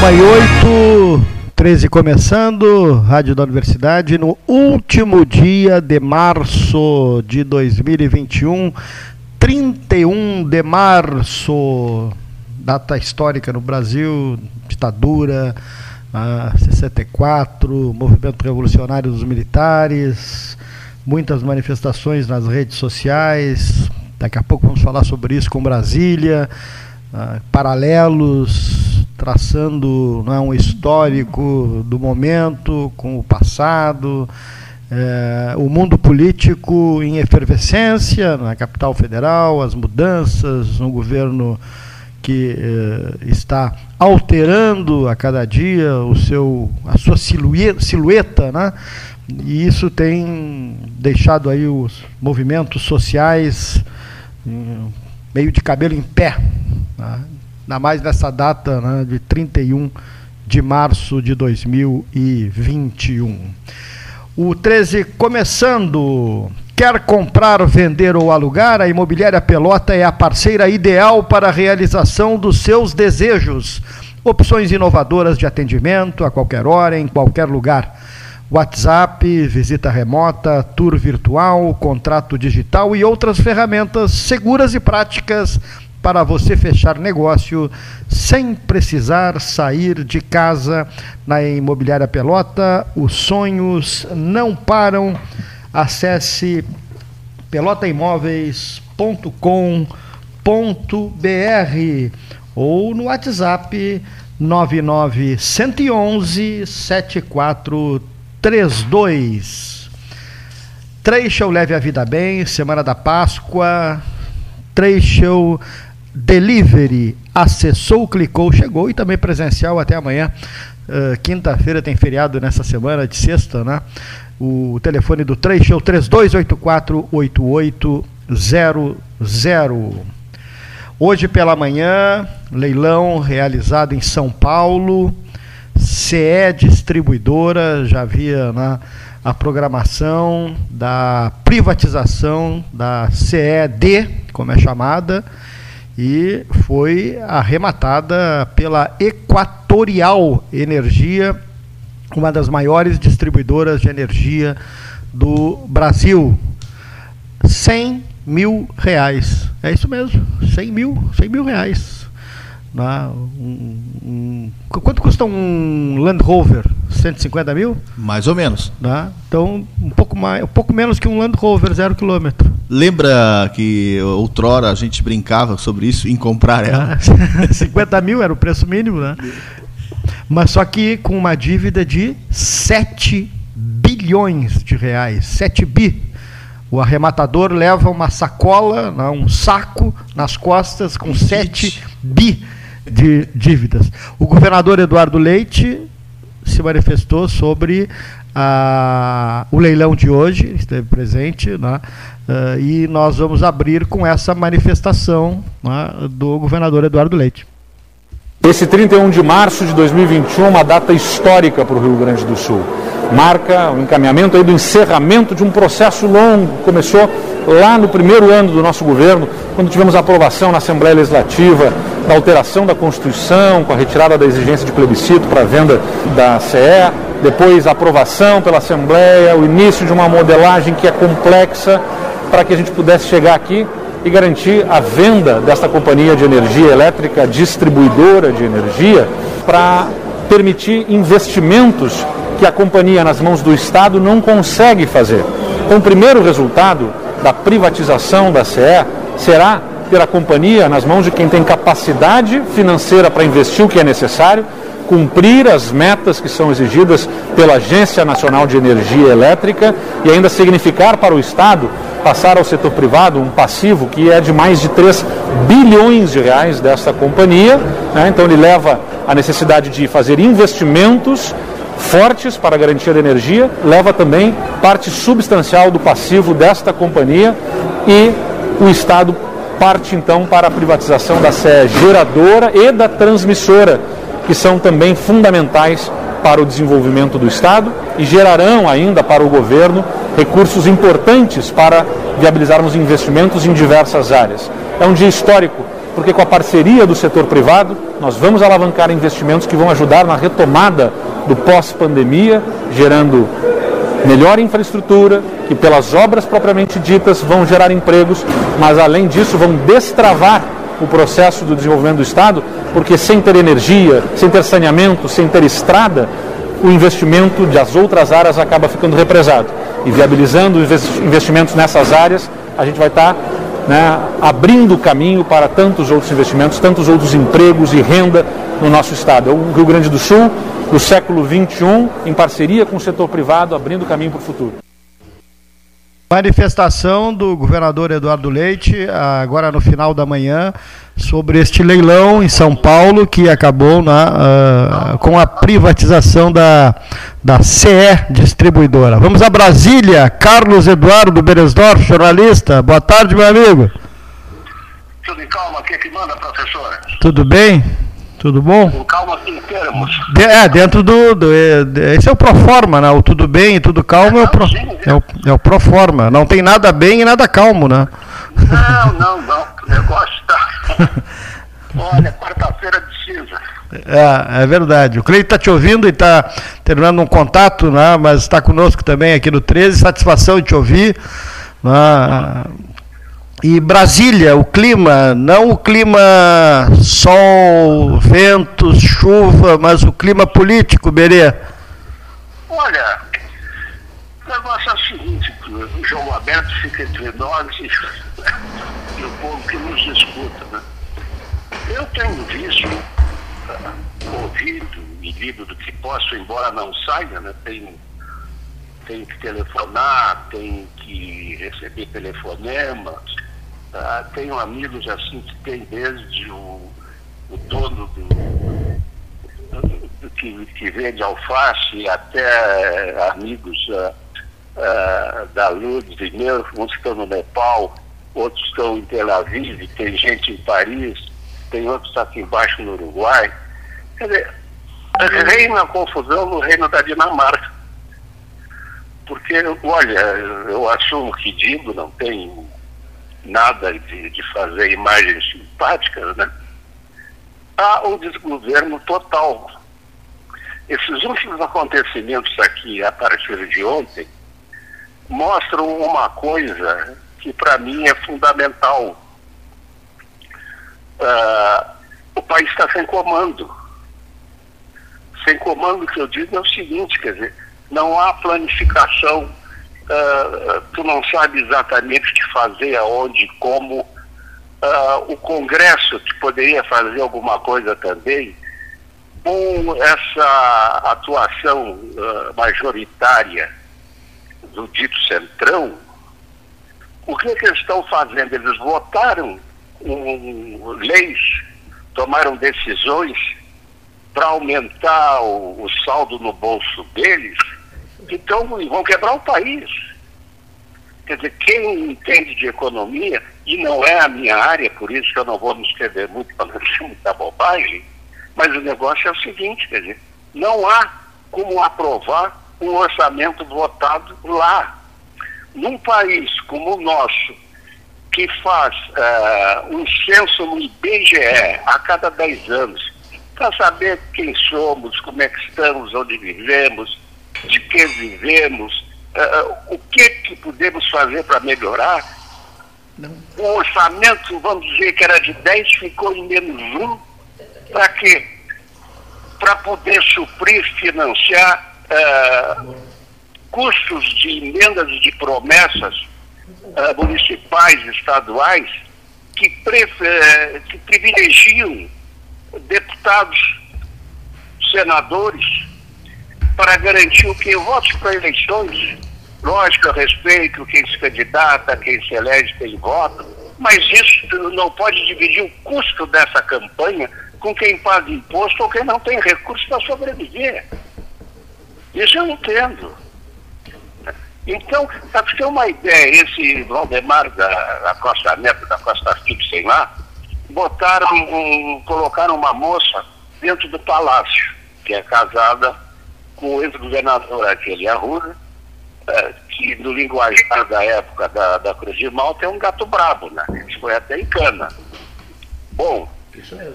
Uma e oito, 13 começando, Rádio da Universidade, no último dia de março de 2021, 31 de março, data histórica no Brasil, ditadura, ah, 64, movimento revolucionário dos militares, muitas manifestações nas redes sociais, daqui a pouco vamos falar sobre isso com Brasília, ah, paralelos, traçando não é, um histórico do momento com o passado, é, o mundo político em efervescência na capital federal, as mudanças no governo que é, está alterando a cada dia o seu, a sua silhueta, silhueta né? e isso tem deixado aí os movimentos sociais meio de cabelo em pé. Né? Ainda mais nessa data né, de 31 de março de 2021. O 13 começando. Quer comprar, vender ou alugar? A Imobiliária Pelota é a parceira ideal para a realização dos seus desejos. Opções inovadoras de atendimento a qualquer hora, em qualquer lugar. WhatsApp, visita remota, tour virtual, contrato digital e outras ferramentas seguras e práticas para você fechar negócio sem precisar sair de casa. Na Imobiliária Pelota, os sonhos não param. Acesse pelotaimóveis.com.br ou no WhatsApp 99111 7432. Trecho Leve a Vida Bem, Semana da Páscoa, Trecho Delivery, acessou, clicou, chegou e também presencial até amanhã. Uh, Quinta-feira tem feriado nessa semana de sexta, né? O telefone do Trecho é o 3284-8800. Hoje pela manhã, leilão realizado em São Paulo. CE Distribuidora, já havia né, a programação da privatização da CED, como é chamada e foi arrematada pela Equatorial Energia, uma das maiores distribuidoras de energia do Brasil. 100 mil reais. É isso mesmo, 100 mil, 100 mil reais. Né? Um, um, quanto custa um Land Rover? 150 mil? Mais ou menos. Né? Então, um pouco, mais, um pouco menos que um Land Rover zero quilômetro. Lembra que outrora a gente brincava sobre isso, em comprar ela? 50 mil era o preço mínimo, né? Mas só que com uma dívida de 7 bilhões de reais. 7 bi. O arrematador leva uma sacola, né, um saco nas costas com 7 bi de dívidas. O governador Eduardo Leite se manifestou sobre a, o leilão de hoje, esteve presente, né, uh, e nós vamos abrir com essa manifestação né, do governador Eduardo Leite. Esse 31 de março de 2021 é uma data histórica para o Rio Grande do Sul. Marca o encaminhamento aí do encerramento de um processo longo começou lá no primeiro ano do nosso governo, quando tivemos a aprovação na Assembleia Legislativa da alteração da Constituição, com a retirada da exigência de plebiscito para a venda da CE, depois a aprovação pela Assembleia, o início de uma modelagem que é complexa para que a gente pudesse chegar aqui e garantir a venda desta companhia de energia elétrica, distribuidora de energia, para permitir investimentos que a companhia nas mãos do Estado não consegue fazer. Então, o primeiro resultado da privatização da CE será ter a companhia nas mãos de quem tem capacidade financeira para investir o que é necessário, cumprir as metas que são exigidas pela Agência Nacional de Energia Elétrica e ainda significar para o Estado passar ao setor privado um passivo que é de mais de 3 bilhões de reais dessa companhia. Né? Então ele leva a necessidade de fazer investimentos fortes para a garantia da energia, leva também parte substancial do passivo desta companhia e o Estado parte então para a privatização da SE geradora e da transmissora, que são também fundamentais para o desenvolvimento do Estado e gerarão ainda para o governo recursos importantes para viabilizarmos investimentos em diversas áreas. É um dia histórico porque com a parceria do setor privado, nós vamos alavancar investimentos que vão ajudar na retomada do pós-pandemia, gerando melhor infraestrutura, que pelas obras propriamente ditas vão gerar empregos, mas além disso vão destravar o processo do desenvolvimento do Estado, porque sem ter energia, sem ter saneamento, sem ter estrada, o investimento das outras áreas acaba ficando represado. E viabilizando investimentos nessas áreas, a gente vai estar né, abrindo caminho para tantos outros investimentos, tantos outros empregos e renda no nosso Estado. É o Rio Grande do Sul, do século XXI, em parceria com o setor privado, abrindo caminho para o futuro. Manifestação do governador Eduardo Leite, agora no final da manhã, sobre este leilão em São Paulo que acabou na, uh, com a privatização da, da CE Distribuidora. Vamos a Brasília. Carlos Eduardo Beresdorf, jornalista. Boa tarde, meu amigo. Tudo em calma, quem é que manda, professor? Tudo bem? Tudo bom? Com calma em termos. De, é, dentro do, do, Esse é o Proforma, né? O tudo bem e tudo calmo é, o, pro, é, o, é o Proforma. Não tem nada bem e nada calmo, né? Não, não, não. O negócio está. Olha, quarta-feira de cinza. É, é verdade. O Cleito está te ouvindo e está terminando um contato, né? mas está conosco também aqui no 13. Satisfação de te ouvir. Né? E Brasília, o clima, não o clima sol, ventos, chuva, mas o clima político, Berê. Olha, o negócio é o seguinte, o jogo aberto fica entre nós e, e o povo que nos escuta. Né? Eu tenho visto, ouvido e lido do que posso, embora não saia, né? tenho, tenho que telefonar, tenho que receber telefonemas, ah, tenho amigos assim que tem desde o, o dono do, do, que, que vende alface até amigos ah, ah, da Lourdes meus, uns estão no Nepal, outros estão em Tel Aviv, tem gente em Paris, tem outros aqui embaixo no Uruguai. Quer dizer, reina a confusão no reino da Dinamarca. Porque, olha, eu assumo que digo, não tem nada de, de fazer imagens simpáticas, né? há um desgoverno total. Esses últimos acontecimentos aqui, a partir de ontem, mostram uma coisa que para mim é fundamental. Uh, o país está sem comando. Sem comando, que eu digo é o seguinte, quer dizer, não há planificação uh, tu não sabe exatamente o que fazer, aonde, como. Uh, o Congresso, que poderia fazer alguma coisa também, com essa atuação uh, majoritária do dito centrão, o que, que eles estão fazendo? Eles votaram um, leis, tomaram decisões para aumentar o, o saldo no bolso deles então vão quebrar o país. Quer dizer, quem entende de economia, e não é a minha área, por isso que eu não vou me escrever muito para não muita bobagem, mas o negócio é o seguinte, quer dizer, não há como aprovar um orçamento votado lá. Num país como o nosso, que faz uh, um censo no IBGE a cada 10 anos, para saber quem somos, como é que estamos, onde vivemos, de que vivemos, uh, o que, que podemos fazer para melhorar. Não. O orçamento, vamos dizer que era de 10, ficou em menos um. Para quê? Para poder suprir, financiar uh, custos de emendas de promessas uh, municipais, estaduais, que, que privilegiam deputados, senadores, para garantir o que? Votos para eleições. Lógico, eu respeito quem se candidata, quem se elege tem voto, mas isso não pode dividir o custo dessa campanha com quem paga imposto ou quem não tem recursos para sobreviver. Isso eu entendo. Então, para você ter uma ideia, esse Valdemar da, da Costa Neto, da Costa Filho, sei lá, botaram, um, colocaram uma moça dentro do palácio, que é casada com o ex-governador aquele Arruda, é, que no linguajar da época da, da Cruz de Malta é um gato brabo, né? Isso foi até em cana. Bom,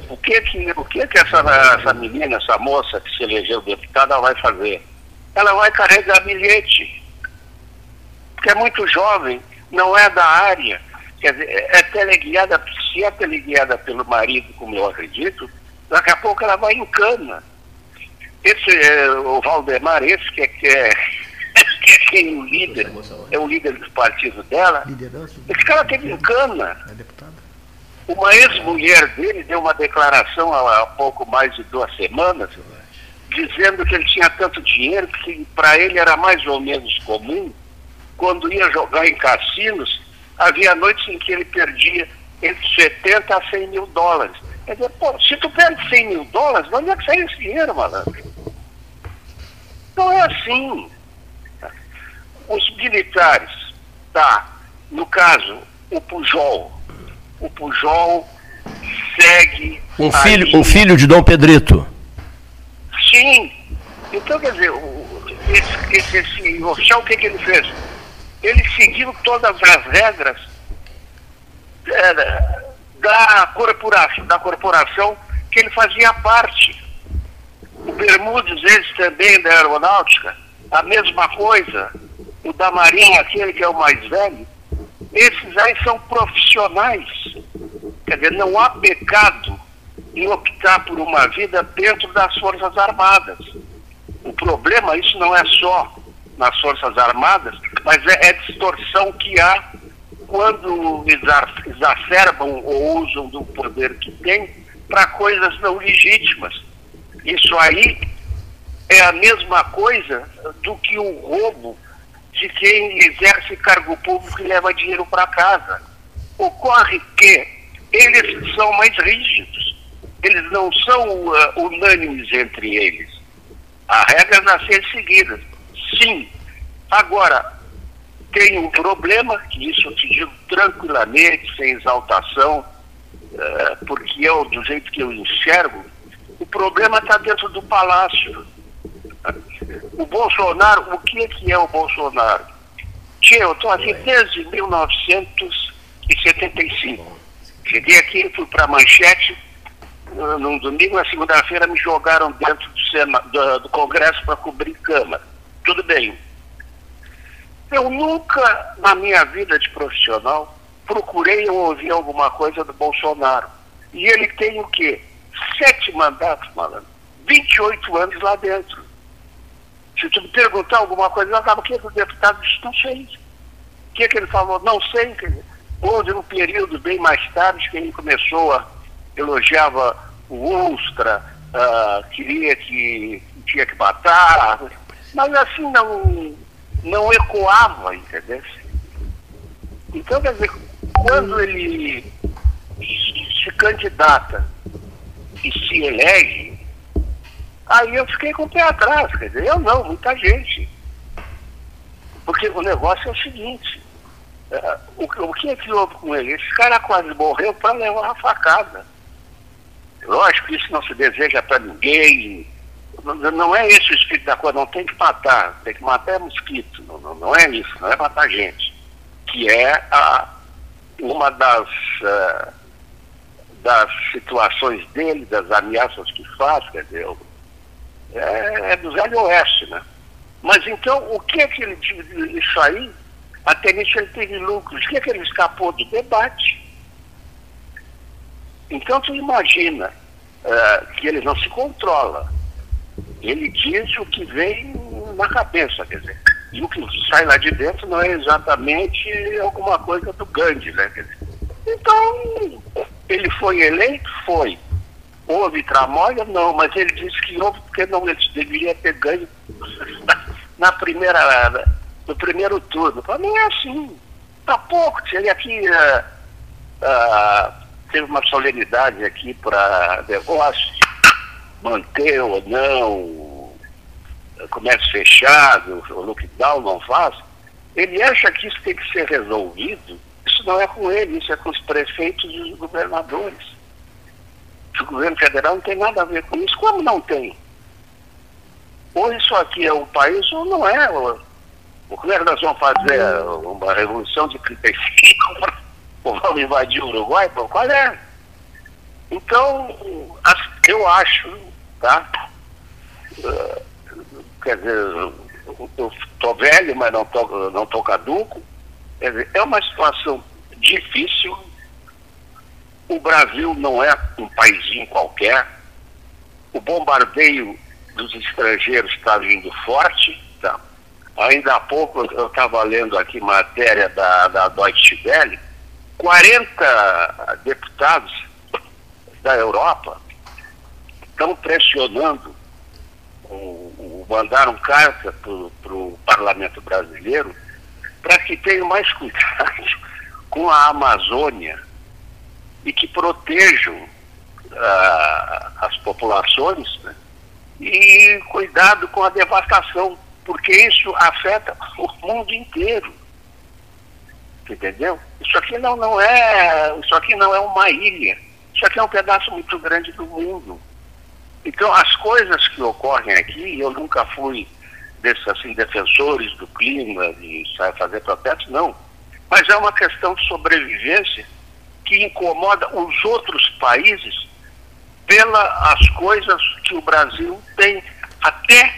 o que que, o que, que essa, essa menina, essa moça que se elegeu deputada vai fazer? Ela vai carregar bilhete, porque é muito jovem, não é da área, quer dizer, é teleguiada, se é teleguiada pelo marido, como eu acredito, daqui a pouco ela vai em cana. Esse, é, o Valdemar, esse que é, que é, que é o líder, é o líder do partido dela, esse cara teve em cana. Uma ex-mulher dele deu uma declaração há, há pouco mais de duas semanas, dizendo que ele tinha tanto dinheiro que para ele era mais ou menos comum, quando ia jogar em cassinos, havia noites em que ele perdia entre 70 a 100 mil dólares. Quer dizer, pô, se tu perde 100 mil dólares, de onde é que sai esse dinheiro, malandro? Não é assim. Os militares, tá, no caso, o Pujol, o Pujol segue. Um filho, um filho de Dom Pedrito. Sim. Então, quer dizer, o, esse, esse, esse oficial, o que, que ele fez? Ele seguiu todas as regras é, da, corporação, da corporação que ele fazia parte. O Bermudes, esse também da aeronáutica, a mesma coisa. O da Marinha, aquele que é o mais velho, esses aí são profissionais. Quer dizer, não há pecado em optar por uma vida dentro das Forças Armadas. O problema, isso não é só nas Forças Armadas, mas é, é distorção que há quando exacerbam ou usam do poder que têm para coisas não legítimas. Isso aí é a mesma coisa do que o roubo de quem exerce cargo público e leva dinheiro para casa. Ocorre que eles são mais rígidos, eles não são uh, unânimes entre eles. A regra a ser seguida. Sim. Agora, tem um problema, que isso eu te digo tranquilamente, sem exaltação, uh, porque eu, do jeito que eu enxergo, o problema está dentro do palácio. O Bolsonaro, o que é, que é o Bolsonaro? Tia, eu estou aqui desde 1975. Cheguei aqui, fui para a manchete, num domingo, na segunda-feira me jogaram dentro do, do, do Congresso para cobrir Câmara. Tudo bem. Eu nunca, na minha vida de profissional, procurei ou ouvi alguma coisa do Bolsonaro. E ele tem o quê? Sete mandatos, malandro. 28 anos lá dentro. Se tu me perguntar alguma coisa, acabo, o que, o deputado disse? Não sei. O que, é que ele falou? Não sei. Houve um período bem mais tarde que ele começou a elogiava o Ustra, uh, queria que tinha que matar, mas assim não, não ecoava, entendeu? Então, quer dizer, quando ele se candidata se elege, aí eu fiquei com o pé atrás, quer dizer, eu não, muita gente. Porque o negócio é o seguinte, uh, o, o que é que houve com ele? Esse cara quase morreu para levar uma facada. Lógico que isso não se deseja para ninguém. Não, não, é esse o espírito da coisa, não tem que matar, tem que matar é mosquito, não, não, não é isso, não é matar gente. Que é a, uma das, uh, das situações dele, das ameaças que faz, quer dizer, é, é do Velho Oeste, né? Mas então, o que é que ele isso aí, até nisso ele teve lucros, o que é que ele escapou do debate? Então tu imagina uh, que ele não se controla. Ele diz o que vem na cabeça, quer dizer. E o que sai lá de dentro não é exatamente alguma coisa do Gandhi, né? Então, ele foi eleito? Foi. Houve tramóia? Não, mas ele disse que houve porque não ele deveria ter ganho na primeira, no primeiro turno. Não é assim. Tá pouco. Ele aqui uh, uh, teve uma solenidade aqui para negócio, manter ou não, comércio fechado, o lockdown não faz, ele acha que isso tem que ser resolvido. Isso não é com ele, isso é com os prefeitos e os governadores. O governo federal não tem nada a ver com isso. Como não tem? Ou isso aqui é um país ou não é. O que nós vamos fazer uma revolução de 35 ou vamos invadir o Uruguai? Pô, qual é? Então, eu acho, tá? Uh, quer dizer, eu estou velho, mas não estou não tô caduco. Dizer, é uma situação difícil. O Brasil não é um paísinho qualquer. O bombardeio dos estrangeiros está vindo forte. Tá? Ainda há pouco eu estava lendo aqui matéria da, da Deutsche Welle, 40 deputados da Europa estão pressionando, o, o, mandaram carta para o parlamento brasileiro para que tenham mais cuidado com a Amazônia e que protejam uh, as populações né? e cuidado com a devastação, porque isso afeta o mundo inteiro. Entendeu? Isso aqui não, não é. Isso aqui não é uma ilha. Isso aqui é um pedaço muito grande do mundo. Então as coisas que ocorrem aqui, eu nunca fui desses assim, defensores do clima, de fazer protestos, não. Mas é uma questão de sobrevivência que incomoda os outros países pelas coisas que o Brasil tem, até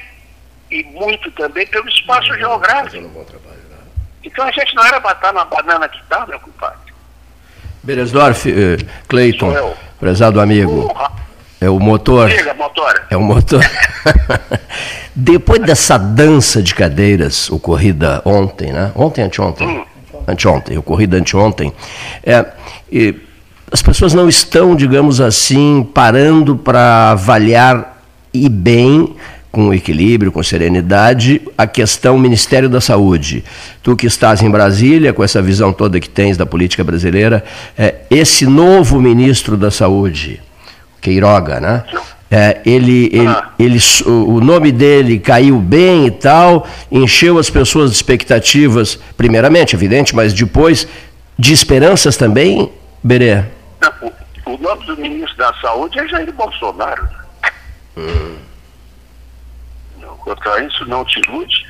e muito também pelo espaço não, geográfico. Não né? então a gente não era bater na banana que está, meu compadre. Beresdorf, uh, Cleiton, prezado amigo. É o motor. Diga, motor. É o motor. Depois dessa dança de cadeiras ocorrida ontem, né? Ontem, anteontem. Hum. Anteontem, ocorrida anteontem. É, as pessoas não estão, digamos assim, parando para avaliar e bem, com equilíbrio, com serenidade, a questão Ministério da Saúde. Tu que estás em Brasília, com essa visão toda que tens da política brasileira, é, esse novo ministro da Saúde, Queiroga, né? É, ele, ele, ah. ele, o nome dele caiu bem e tal, encheu as pessoas de expectativas, primeiramente, evidente, mas depois de esperanças também, Berê? O, o nome do ministro da Saúde é Jair Bolsonaro. Hum. Quanto a isso, não te ilude.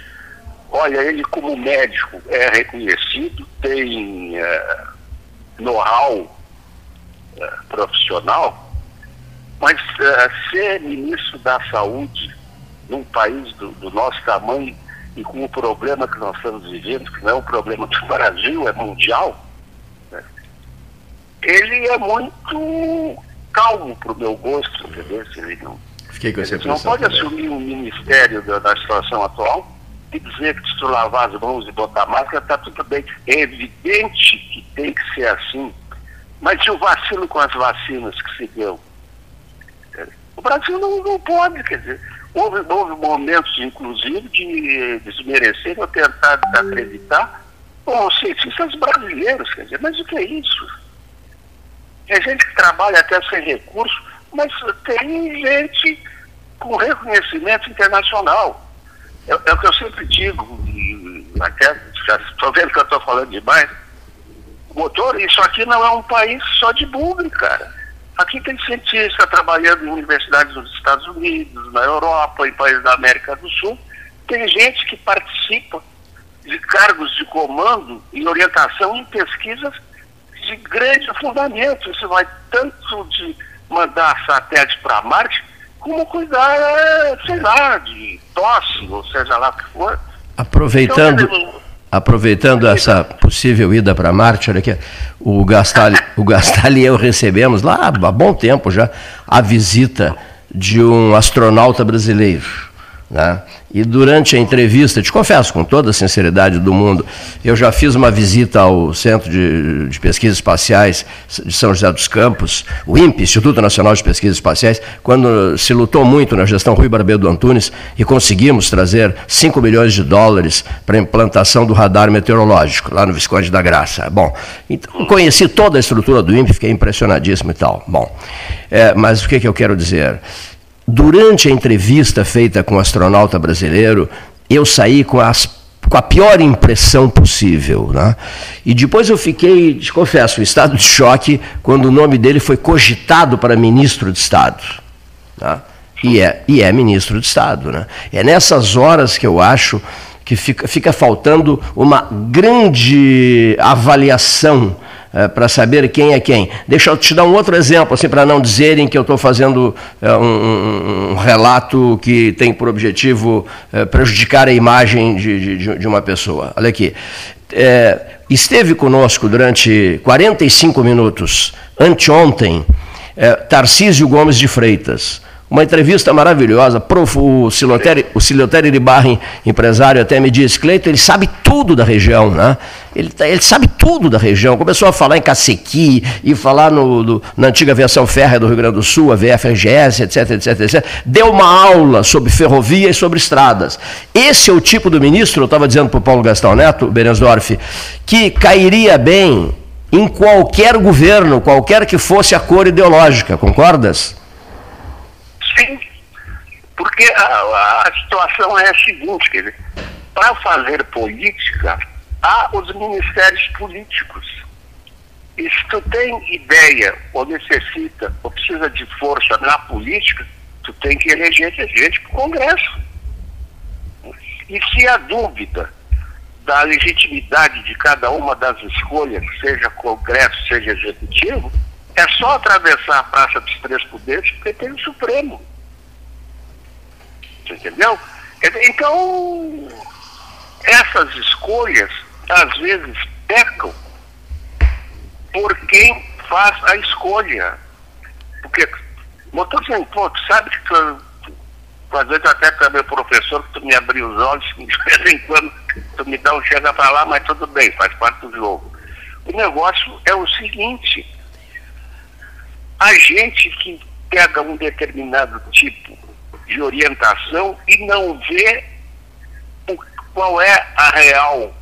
Olha, ele como médico é reconhecido, tem é, know-how é, profissional, mas uh, ser ministro da saúde num país do, do, nosso tamanho e com o problema que nós estamos vivendo, que não é um problema do Brasil, é mundial, né? ele é muito calmo para o meu gosto, entendeu? Ele não, Fiquei com essa ele não pode assumir um ministério da, da situação atual e dizer que se tu lavar as mãos e botar máscara, está tudo bem. É evidente que tem que ser assim. Mas e o vacilo com as vacinas que se deu? O Brasil não, não pode, quer dizer, houve, houve momentos, inclusive, de desmerecer ou tentar acreditar com cientistas brasileiros, quer dizer, mas o que é isso? É gente que trabalha até sem recurso, mas tem gente com reconhecimento internacional. É, é o que eu sempre digo, até estou vendo que eu estou falando demais. Motor, isso aqui não é um país só de bugre, cara. Aqui tem cientista trabalhando em universidades dos Estados Unidos, na Europa, em países da América do Sul. Tem gente que participa de cargos de comando e orientação em pesquisas de grande fundamento. Isso vai tanto de mandar satélite para Marte, como cuidar, sei lá, de tosse, ou seja lá o que for. Aproveitando. Então, aproveitando essa possível ida para Marte, olha aqui, o Gastalho, o e eu recebemos lá há bom tempo já a visita de um astronauta brasileiro. Né? E durante a entrevista, te confesso com toda a sinceridade do mundo, eu já fiz uma visita ao Centro de, de Pesquisas Espaciais de São José dos Campos, o INPE, Instituto Nacional de Pesquisas Espaciais, quando se lutou muito na gestão Rui Barbedo Antunes e conseguimos trazer 5 milhões de dólares para a implantação do radar meteorológico, lá no Visconde da Graça. Bom, então conheci toda a estrutura do INPE, fiquei impressionadíssimo e tal. Bom, é, mas o que, que eu quero dizer? Durante a entrevista feita com o astronauta brasileiro, eu saí com, as, com a pior impressão possível. Né? E depois eu fiquei, te confesso, em estado de choque quando o nome dele foi cogitado para ministro de Estado. Né? E, é, e é ministro de Estado. Né? É nessas horas que eu acho que fica, fica faltando uma grande avaliação é, para saber quem é quem. Deixa eu te dar um outro exemplo, assim, para não dizerem que eu estou fazendo é, um, um, relato que tem por objetivo é, prejudicar a imagem de, de, de, uma pessoa. Olha aqui. Esteve conosco durante 45 minutos, anteontem, Tarcísio Gomes de Freitas uma entrevista maravilhosa. O Silotério, o Silotério empresário, até me disse, Cleiton, ele sabe tudo da região, né? Ele, tá, ele sabe tudo da região. Começou a falar em Cacequi e falar no, no, na antiga aviação férrea do Rio Grande do Sul, a VFRGS, etc, etc, etc. Deu uma aula sobre ferrovia e sobre estradas. Esse é o tipo do ministro, eu estava dizendo para o Paulo Gastão Neto, Berensdorf, que cairia bem em qualquer governo, qualquer que fosse a cor ideológica, concordas? Sim, porque a, a situação é a seguinte, quer dizer, para fazer política, há os ministérios políticos. E se tu tem ideia, ou necessita, ou precisa de força na política, tu tem que eleger gente para o Congresso. E se a dúvida da legitimidade de cada uma das escolhas, seja Congresso, seja Executivo, é só atravessar a Praça dos Três Poderes porque tem o Supremo. Você entendeu? Então, essas escolhas, às vezes, pecam por quem faz a escolha. Porque, motor sem ponto, sabe que tu, às vezes até meu professor, que tu me abriu os olhos, de vez em quando tu me dá um chega para lá, mas tudo bem, faz parte do jogo. O negócio é o seguinte, a gente que pega um determinado tipo de orientação e não vê qual é a real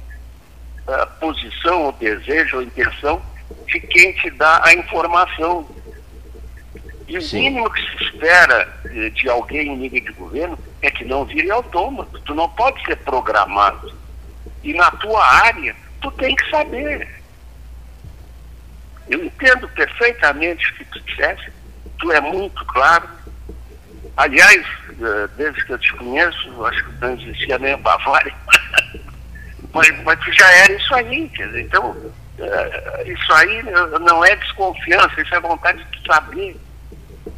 uh, posição, ou desejo, ou intenção de quem te dá a informação. E Sim. o mínimo que se espera de, de alguém em nível de governo é que não vire autômato. Tu não pode ser programado. E na tua área, tu tem que saber. Eu entendo perfeitamente o que tu disseste, tu é muito claro. Aliás, eh, desde que eu te conheço, acho que não existia nem a Bavária, mas, mas tu já era isso aí, quer dizer, então, eh, isso aí não é desconfiança, isso é vontade de saber.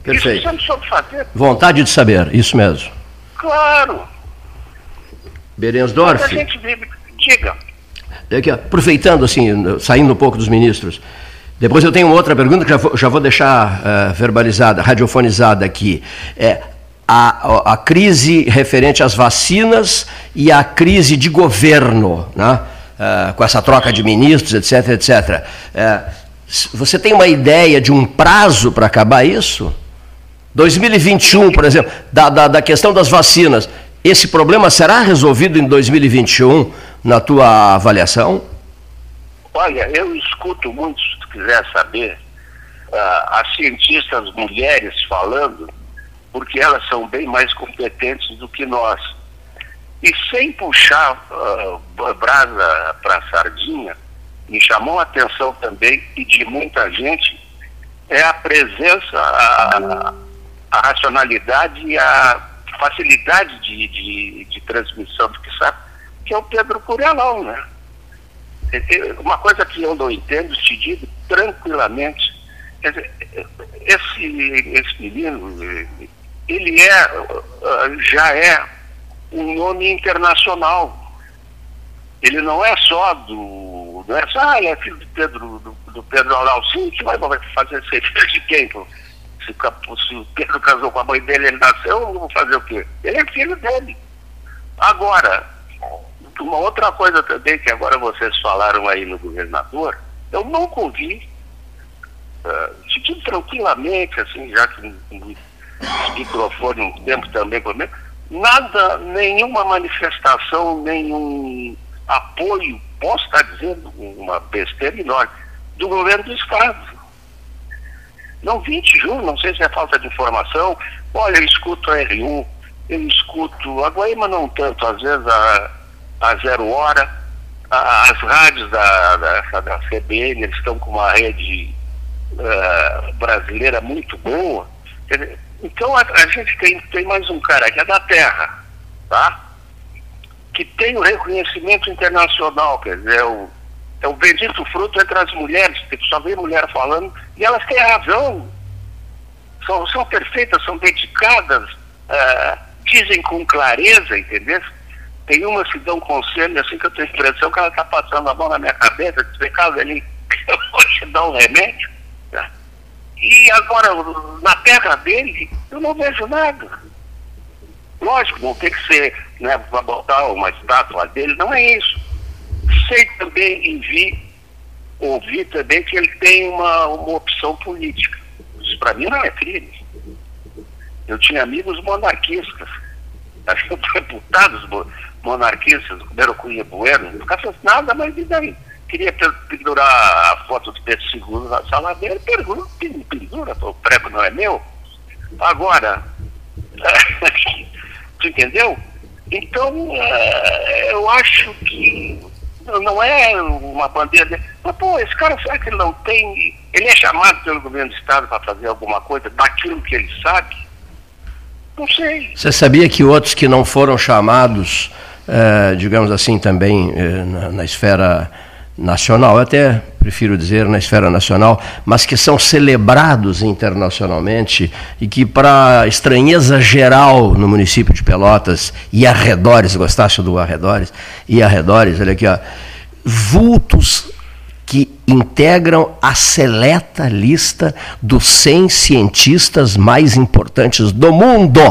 Perfeito. Isso você não soube fazer. Vontade de saber, isso mesmo. Claro. Berensdorf. Mas a gente vive, diga. Aqui, aproveitando assim, saindo um pouco dos ministros, depois eu tenho outra pergunta que já vou, já vou deixar uh, verbalizada, radiofonizada aqui. É, a, a, crise referente às vacinas e a crise de governo, né? Uh, com essa troca de ministros, etc, etc. Uh, você tem uma ideia de um prazo para acabar isso? 2021, por exemplo, da, da, da questão das vacinas, esse problema será resolvido em 2021, na tua avaliação? Olha, eu escuto muito, se tu quiser saber, uh, as cientistas mulheres falando, porque elas são bem mais competentes do que nós. E sem puxar uh, brasa para sardinha, me chamou a atenção também, e de muita gente, é a presença, a, a racionalidade e a facilidade de, de, de transmissão do que sabe, que é o Pedro Curelão, né? Uma coisa que eu não entendo, te digo tranquilamente, esse, esse menino, ele é, já é um nome internacional. Ele não é só do. Não é só, ah, ele é filho do Pedro, do, do Pedro Sim, que vai fazer ser filho de quem? Se, se o Pedro casou com a mãe dele, ele nasceu, eu vou fazer o quê? Ele é filho dele. Agora, uma outra coisa também que agora vocês falaram aí no governador, eu nunca ouvi, uh, tranquilamente, assim, já que microfone um tempo também comigo, nada, nenhuma manifestação, nenhum apoio, posso estar dizendo uma besteira enorme, do governo do Estado. Não 20 junho, não sei se é falta de informação. Olha, eu escuto a R1, eu escuto a Guaíma não tanto, às vezes a a Zero Hora, a, as rádios da, da, da CBN, eles estão com uma rede uh, brasileira muito boa. Então a, a, gente tem, tem mais um cara que é da Terra, tá? Que tem o reconhecimento internacional, quer dizer, o, é o bendito fruto entre as mulheres, que só vê mulher falando, e elas têm razão. São, são perfeitas, são dedicadas, uh, dizem com clareza, entendeu? Tem umas que dão conselho, assim que eu tenho a impressão que ela está passando a mão na minha cabeça, dizer, cara, ali, eu vou te dar um remédio. Tá? E agora, na terra dele, eu não vejo nada. Lógico, não tem que ser, né, para botar uma estátua dele, não é isso. Sei também e vi, ouvi também que ele tem uma, uma opção política. Isso para mim não é crime. Eu tinha amigos monarquistas, acho que deputados monarquistas, como Cunha Bueno, não ficasse nada, mas e daí? Queria pendurar a foto do Pedro II na sala dele, pendura, pendura, o prego não é meu. Agora, tu entendeu? Então, é, eu acho que não é uma bandeira. Mas, pô, esse cara, será que ele não tem. Ele é chamado pelo governo do Estado para fazer alguma coisa daquilo que ele sabe? Não sei. Você sabia que outros que não foram chamados, eh, digamos assim, também eh, na, na esfera nacional, até prefiro dizer na esfera nacional, mas que são celebrados internacionalmente e que, para estranheza geral no município de Pelotas e arredores, gostasse do arredores, e arredores, olha aqui, ó, vultos integram a seleta lista dos 100 cientistas mais importantes do mundo.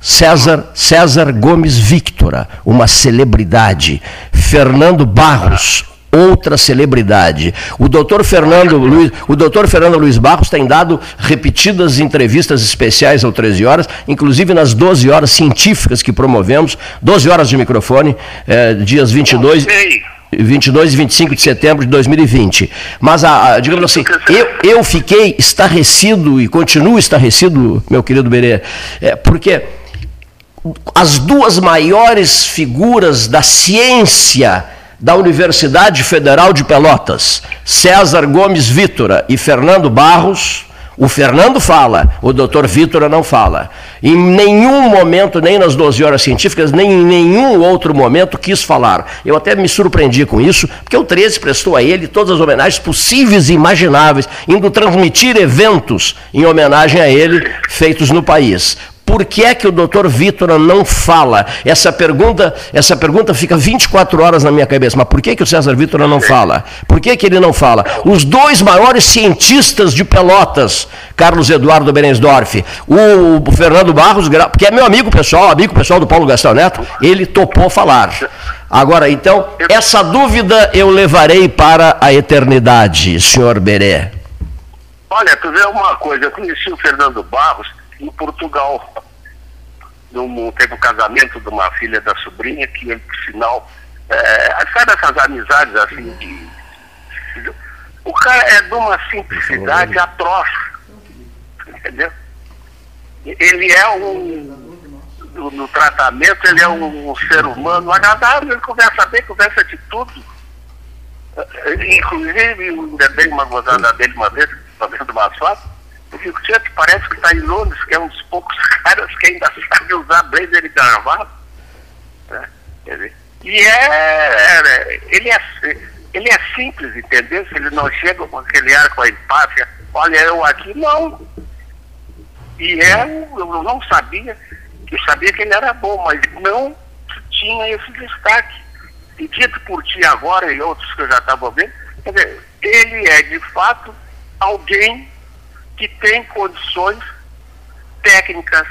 César, César Gomes Victora, uma celebridade. Fernando Barros, outra celebridade. O doutor Fernando Luiz, o doutor Fernando Luiz Barros tem dado repetidas entrevistas especiais ao 13 horas, inclusive nas 12 horas científicas que promovemos, 12 horas de microfone, é, dias 22. 22 e 25 de setembro de 2020. Mas, a, a, digamos assim, eu, eu fiquei estarrecido e continuo estarrecido, meu querido Berê, é, porque as duas maiores figuras da ciência da Universidade Federal de Pelotas, César Gomes Vítora e Fernando Barros, o Fernando fala, o doutor Vítora não fala. Em nenhum momento, nem nas 12 horas científicas, nem em nenhum outro momento quis falar. Eu até me surpreendi com isso, porque o 13 prestou a ele todas as homenagens possíveis e imagináveis, indo transmitir eventos em homenagem a ele feitos no país. Por que é que o doutor Vitor não fala? Essa pergunta, essa pergunta fica 24 horas na minha cabeça. Mas por que, que o César Vitor não fala? Por que, que ele não fala? Os dois maiores cientistas de Pelotas, Carlos Eduardo Berensdorf, o, Fernando Barros, que é meu amigo pessoal, amigo pessoal do Paulo Gastão Neto, ele topou falar. Agora, então, essa dúvida eu levarei para a eternidade, senhor Beré. Olha, tu vê uma coisa, eu conheci o Fernando Barros em Portugal. Num, teve o casamento de uma filha da sobrinha, que ele, por sinal, é, sabe essas amizades assim de. O cara é de uma simplicidade atroz. Entendeu? Ele é um. No, no tratamento, ele é um, um, ser humano agradável, ele conversa bem, conversa de tudo. Inclusive, ainda dei uma gozada dele uma vez, fazendo uma foto eu gente, parece que está em Londres, que é um dos poucos caras que ainda sabe usar blazer e gravata. Né? E é, é, ele é, ele é simples, entendeu? Se ele não chega com aquele ar com a empáfia, olha, eu aqui, não. E é, eu não sabia, eu sabia que ele era bom, mas não tinha esse destaque. E dito por ti agora e outros que eu já estava vendo, quer dizer, ele é de fato alguém que tem condições técnicas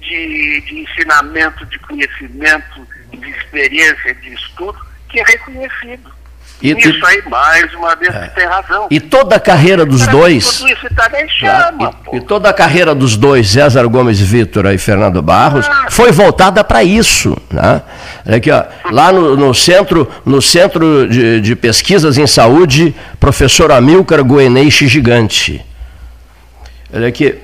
de, de ensinamento, de conhecimento, de experiência, de estudo, que é reconhecido. E, isso aí, mais uma vez, é. tem razão. E toda a carreira dos Cara, dois. Tudo isso tá chama, e, e, toda a carreira dos dois, César Gomes Vitor e Fernando Barros, ah. foi voltada para isso. Né? Aqui, ó, lá no, no, centro, no centro de, de Pesquisas em Saúde, professor Amilcar Goeneixe Gigante. Olha aqui,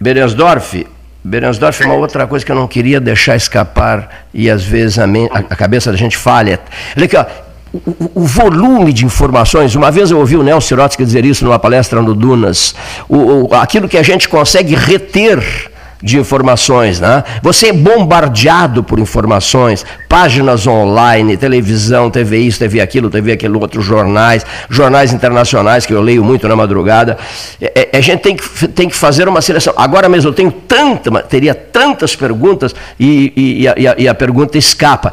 Berensdorf, Berensdorf, uma outra coisa que eu não queria deixar escapar e às vezes a, a, a cabeça da gente falha. Olha aqui, ó, o, o, volume de informações, uma vez eu ouvi o Nelson Sirotsky dizer isso numa palestra no Dunas, o, o, aquilo que a gente consegue reter de informações, né? Você é bombardeado por informações, páginas online, televisão, TV isso, TV aquilo, TV aquilo outro, jornais, jornais internacionais que eu leio muito na madrugada. É, é, a gente tem que, tem que fazer uma seleção. Agora mesmo eu tenho tanta, teria tantas perguntas e, e, e, a, e a pergunta escapa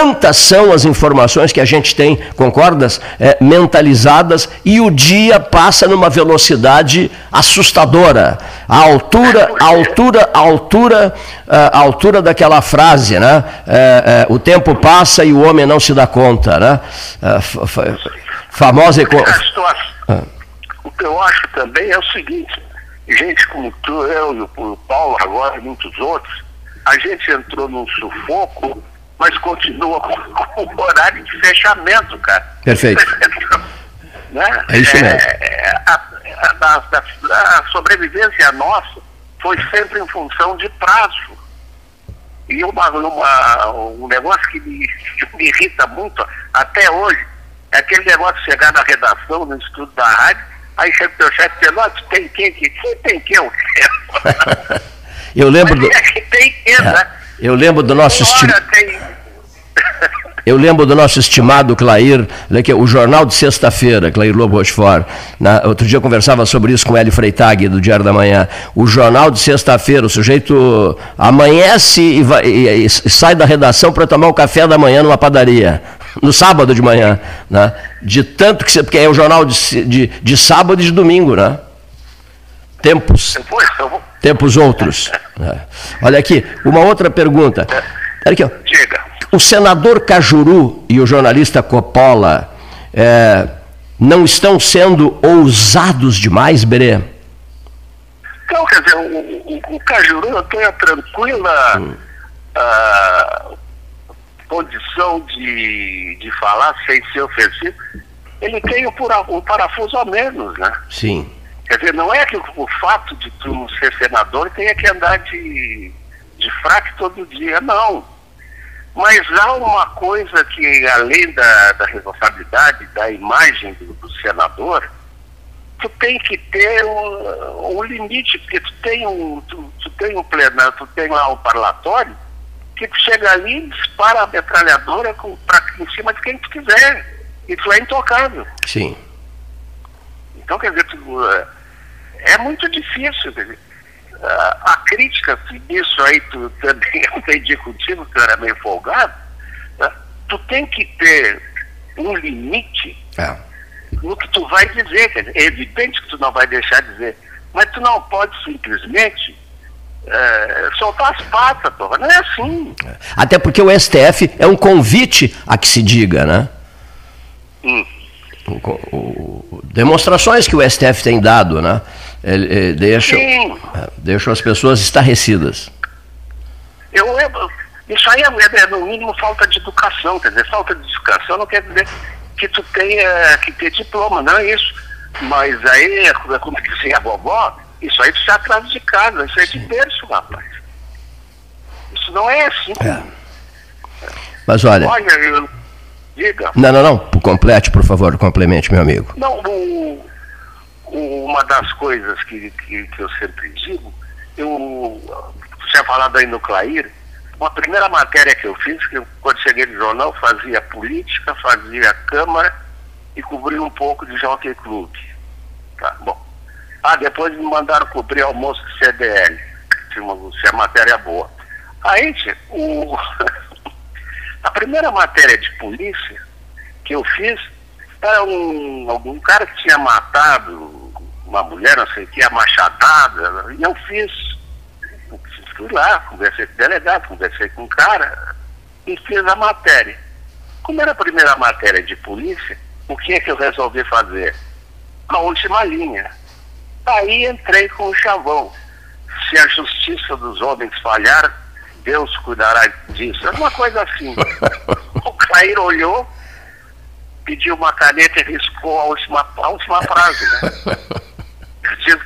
tantas são as informações que a gente tem, concordas? É, mentalizadas, e o dia passa numa velocidade assustadora. A altura, a altura, a altura, a altura daquela frase, né? É, é, o tempo passa e o homem não se dá conta, né? É, famosa. Ah. O que eu acho também é o seguinte: gente como tu, eu e o Paulo agora e muitos outros, a gente entrou num sufoco mas continua com, com o horário de fechamento, cara. Perfeito. né? É isso mesmo. É, a, a, a, a, sobrevivência nossa foi sempre em função de prazo. E uma, uma, um negócio que me, que me irrita muito até hoje é aquele negócio de chegar na redação, no estudo da rádio, aí chega o teu chefe e tem quem aqui? Quem tem quem? Eu, eu lembro Mas do... É que tem quem, é. né? Eu lembro do nosso estimado. Eu lembro do nosso estimado Clair, né, é o jornal de sexta-feira, Clair Lobo Rochefort. Na, outro dia eu conversava sobre isso com Hélio Freitag, do Diário da Manhã. O jornal de sexta-feira, o sujeito amanhece e, vai, e, e sai da redação para tomar o café da manhã numa padaria. No sábado de manhã. Né? De tanto que. Porque é o jornal de, de, de sábado e de domingo, né? Tempos. Tempos outros. É. Olha aqui, uma outra pergunta. Olha aqui, ó. Diga. O senador Cajuru e o jornalista Coppola é, não estão sendo ousados demais, Berê? Então, quer dizer, o, o, o Cajuru tem a tranquila hum. uh, condição de, de falar sem ser ofensivo. Ele tem o, o parafuso a menos, né? Sim. Quer dizer, não é que o, o fato de tu ser senador tenha que andar de, de fraque todo dia, não. Mas há uma coisa que, além da, da responsabilidade, da imagem do, do, senador, tu tem que ter um, um limite, porque tu tem um, tu, tu tem um plenário, tu tem lá um parlatório, que tu chega ali e dispara a metralhadora com, pra, em cima de quem tu quiser. E tu é intocável. Sim. Então, quer dizer, tu, é muito difícil. a crítica, isso aí tu também aprendi contigo, que eu era meio folgado, né? tu tem que ter um limite é. no que tu vai dizer. Quer dizer, é evidente que tu não vai deixar de dizer, mas tu não pode simplesmente é, soltar as patas, porra. Não é assim. Até porque o STF é um convite a que se diga, né? Hum. O, o, demonstrações que o STF tem dado, né? Ele, ele deixa, é, deixa as pessoas estarrecidas. Eu, isso aí é, é, no mínimo falta de educação, quer dizer, falta de educação não quer dizer que tu tenha que ter diploma, não é isso. Mas aí, é como dizia a vovó, isso aí precisa atrás de casa, isso é de berço, rapaz. Isso não é assim. É. Mas olha. Olha, eu, diga. Não, não, não. Complete, por favor, complemente, meu amigo. Não, o, uma das coisas que, que, que, eu sempre digo, eu tinha falado aí no Clair, uma primeira matéria que eu fiz, que eu, quando cheguei no jornal, fazia política, fazia Câmara e cobria um pouco de Jockey Club. Tá, bom. Ah, depois me mandaram cobrir almoço de CDL, se, uma, se a matéria boa. Aí, o, a primeira matéria de polícia que eu fiz era um, algum cara que tinha matado uma mulher, não sei o que, a machadada, e eu fiz. Fui lá, conversei com o delegado, conversei com o cara e fiz a matéria. Como era a primeira matéria de polícia, o que é que eu resolvi fazer? A última linha. Aí entrei com o chavão. Se a justiça dos homens falhar, Deus cuidará disso. Era uma coisa assim. o Clair olhou, pediu uma caneta e riscou a última, a última frase. Né?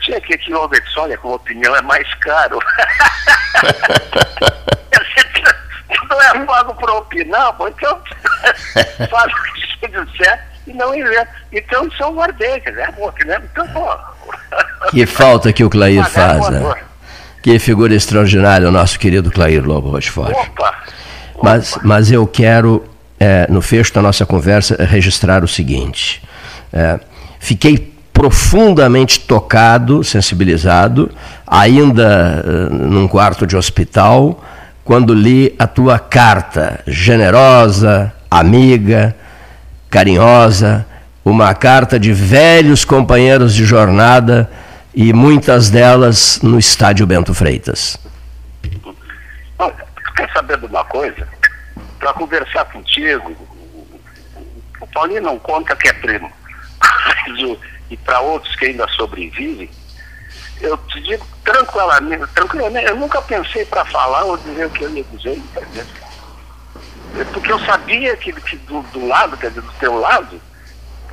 Tinha que aqui, Roberto, olha, com opinião é mais caro. não é pago para opinar, pô, então faz o que você disser e não inventa. Então são guardei, quer dizer, é né? Então, pô. Que falta que o Clair faz, né? Que figura extraordinária o nosso querido Clair Lobo Rochefort. Opa! Mas, mas eu quero, é, no fecho da nossa conversa, registrar o seguinte. É, fiquei profundamente tocado, sensibilizado, ainda uh, num quarto de hospital, quando li a tua carta, generosa, amiga, carinhosa, uma carta de velhos companheiros de jornada e muitas delas no estádio Bento Freitas. Olha, quer saber de uma coisa? Para conversar contigo, o Paulinho não conta que é primo, e para outros que ainda sobrevivem, eu te digo tranquilamente, tranquilamente eu nunca pensei para falar ou dizer o que eu ia dizer, entendeu? Porque eu sabia que, que do, do, lado, quer dizer, do teu lado,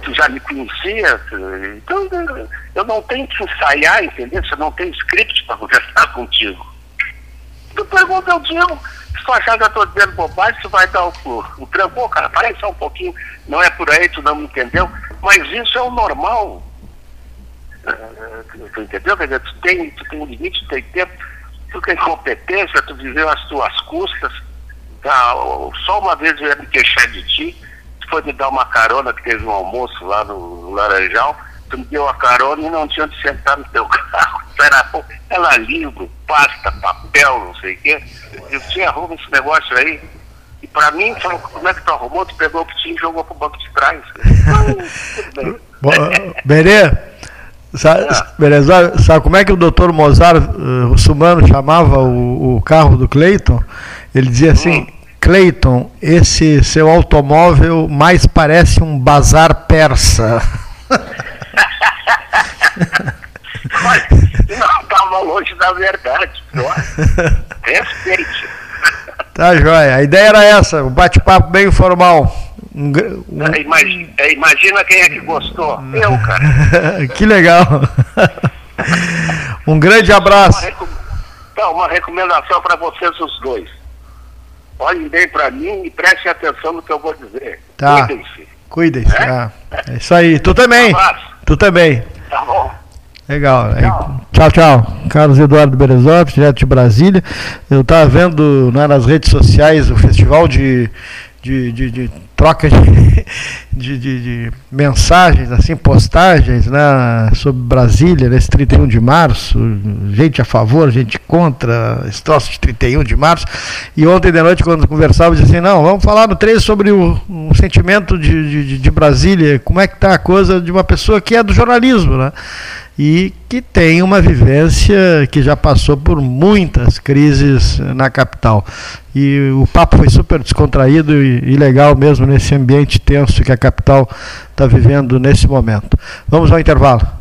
tu já me conhecia, então eu não tenho que ensaiar, entendeu? Você não tem script para conversar contigo. Tu pergunta, eu digo, se tu achar que eu estou dizendo bobagem, tu vai dar o, o, o cara, para só um pouquinho, não é por aí, tu não me entendeu, mas isso é o normal. Uh, tu entendeu? Quer dizer, tu tem, tu tem um limite, tu tem tempo, tu tem competência, tu viveu as tuas custas. Tá? Só uma vez eu ia me queixar de ti, tu foi me dar uma carona que teve um almoço lá no Laranjal, tu me deu a carona e não tinha onde sentar no teu carro. Era, era livro, pasta, papel, não sei o quê. Eu tinha arruma esse negócio aí. E pra mim, falou, como é que tu arrumou? Tu pegou o que tinha e jogou pro banco de trás. Então. Berê, Sabe, beleza? Sabe como é que o doutor Mozart uh, Russumano chamava o, o, carro do Cleiton? Ele dizia assim: Cleiton, esse seu automóvel mais parece um bazar persa. não estava longe da verdade. Respeite. Tá, joia. A ideia era essa, um bate-papo bem informal. Um, um... Imagina, imagina, quem é que gostou. Eu, cara. que legal. um grande abraço. Uma, então, uma recomendação para vocês os dois. Olhem bem para mim e prestem atenção no que eu vou dizer. Tá. Cuidem-se. Cuidem-se. É? Ah, é isso aí. Tu também. Um tu também. Tá bom. Legal. Tchau. tchau, tchau. Carlos Eduardo Berezovski, direto de Brasília. Eu estava vendo né, nas redes sociais o festival de de, de, de troca de, de, de, mensagens, assim, postagens né, sobre Brasília nesse 31 de março, gente a favor, gente contra, esse troço de 31 de março. E ontem de noite, quando conversava, disse assim, não, vamos falar no 13 sobre o, o sentimento de, de, de Brasília, como é que está a coisa de uma pessoa que é do jornalismo, né? E que tem uma vivência que já passou por muitas crises na capital. E o papo foi super descontraído e, legal mesmo nesse ambiente tenso que a capital está vivendo nesse momento. Vamos ao intervalo.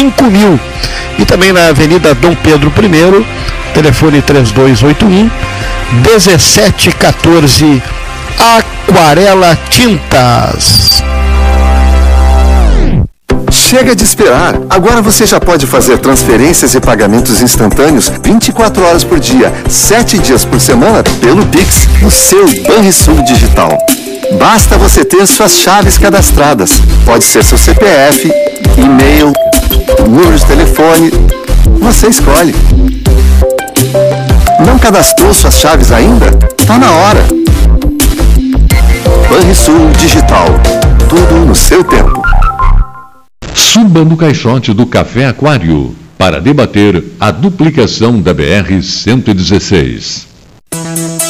5000 e também na Avenida Dom Pedro I, telefone 3281 1714 Aquarela Tintas. Chega de esperar. Agora você já pode fazer transferências e pagamentos instantâneos 24 horas por dia, 7 dias por semana pelo Pix no seu Banrisul Digital. Basta você ter suas chaves cadastradas. Pode ser seu CPF, e-mail, telefone. Você escolhe. Não cadastrou suas chaves ainda? Tá na hora. Banrisul Digital. Tudo no seu tempo. Suba no caixote do Café Aquário para debater a duplicação da BR-116.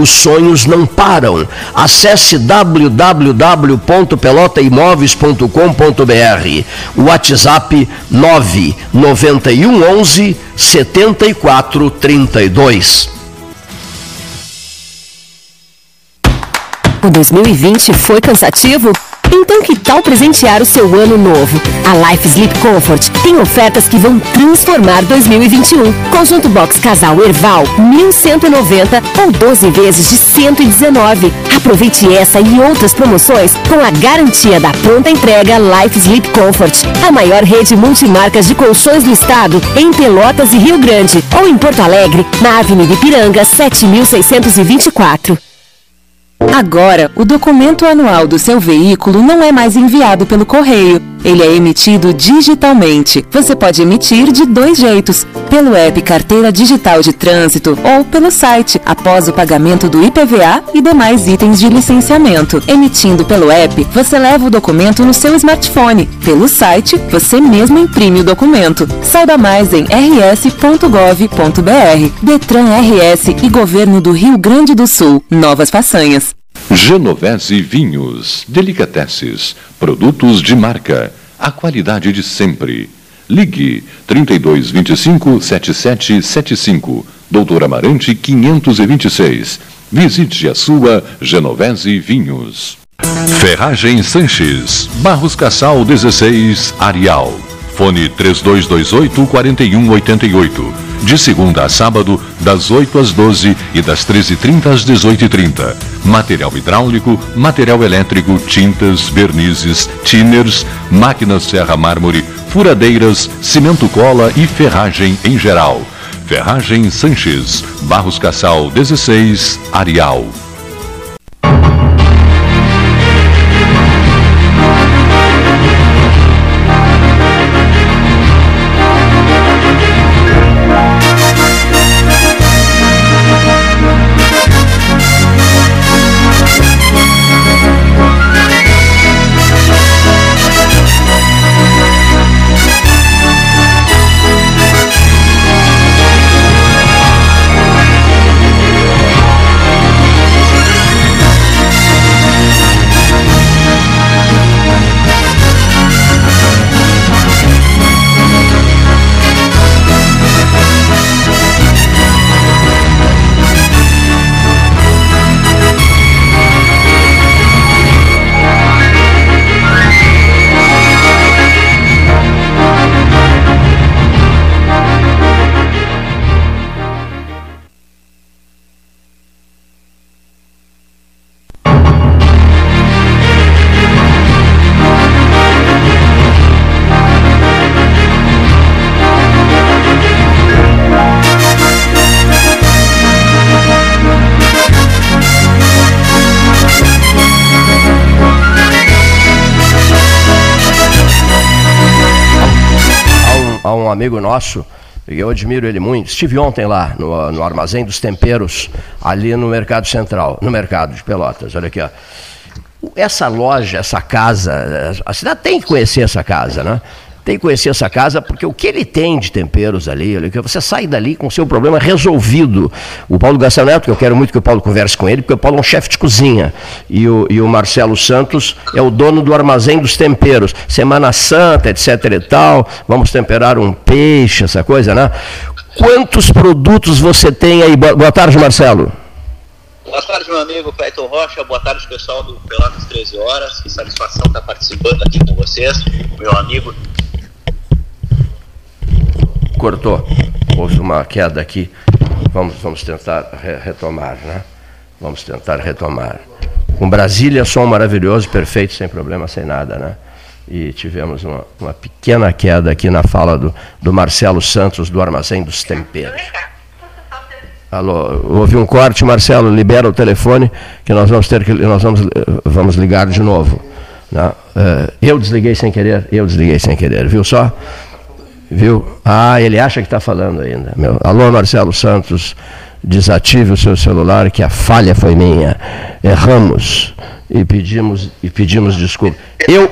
os sonhos não param. Acesse www.pelotaimóveis.com.br. WhatsApp 991 11 7432. O 2020 foi cansativo? Então que tal presentear o seu ano novo? A Life Sleep Comfort tem ofertas que vão transformar 2021. Conjunto Box Casal Erval, 1190 ou 12 vezes de 119. Aproveite essa e outras promoções com a garantia da pronta entrega Life Sleep Comfort, a maior rede multimarcas de colchões do estado, em Pelotas e Rio Grande, ou em Porto Alegre, na Avenida Ipiranga, 7624. Agora, o documento anual do seu veículo não é mais enviado pelo correio. Ele é emitido digitalmente. Você pode emitir de dois jeitos: pelo app Carteira Digital de Trânsito ou pelo site, após o pagamento do IPVA e demais itens de licenciamento. Emitindo pelo app, você leva o documento no seu smartphone. Pelo site, você mesmo imprime o documento. Saiba mais em rs.gov.br. Detran RS e Governo do Rio Grande do Sul. Novas façanhas. Genovese Vinhos, Delicateces, produtos de marca, a qualidade de sempre. Ligue 3225 7775, Doutor Amarante 526. Visite a sua Genovese Vinhos. Ferragem Sanches, Barros Cassal 16, Arial. Fone 3228 4188. De segunda a sábado, das 8 às 12 e das 13h30 às 18h30. Material hidráulico, material elétrico, tintas, vernizes, tinners, máquinas serra mármore, furadeiras, cimento cola e ferragem em geral. Ferragem Sanches, Barros Cassal 16, Arial. Nosso, e eu admiro ele muito. Estive ontem lá no, no Armazém dos Temperos, ali no Mercado Central, no Mercado de Pelotas. Olha aqui, ó. Essa loja, essa casa, a cidade tem que conhecer essa casa, né? Tem que conhecer essa casa, porque o que ele tem de temperos ali, você sai dali com o seu problema resolvido. O Paulo Gastão Neto, que eu quero muito que o Paulo converse com ele, porque o Paulo é um chefe de cozinha. E o, e o Marcelo Santos é o dono do armazém dos temperos. Semana Santa, etc e tal, vamos temperar um peixe, essa coisa, né? Quantos produtos você tem aí? Boa tarde, Marcelo. Boa tarde, meu amigo Cleiton Rocha. Boa tarde, pessoal do Pelotas 13 Horas. Que satisfação estar participando aqui com vocês, meu amigo. Cortou. Houve uma queda aqui. Vamos, vamos tentar re retomar, né? Vamos tentar retomar. Com Brasília, som maravilhoso, perfeito, sem problema, sem nada, né? e tivemos uma, uma pequena queda aqui na fala do, do Marcelo Santos, do Armazém dos Temperos. Alô, houve um corte, Marcelo, libera o telefone que nós vamos ter que nós vamos, vamos ligar de novo. Né? Uh, eu desliguei sem querer, eu desliguei sem querer, viu só? Viu? Ah, ele acha que está falando ainda. Meu. Alô, Marcelo Santos, desative o seu celular, que a falha foi minha. Erramos e pedimos, e pedimos desculpa. Eu,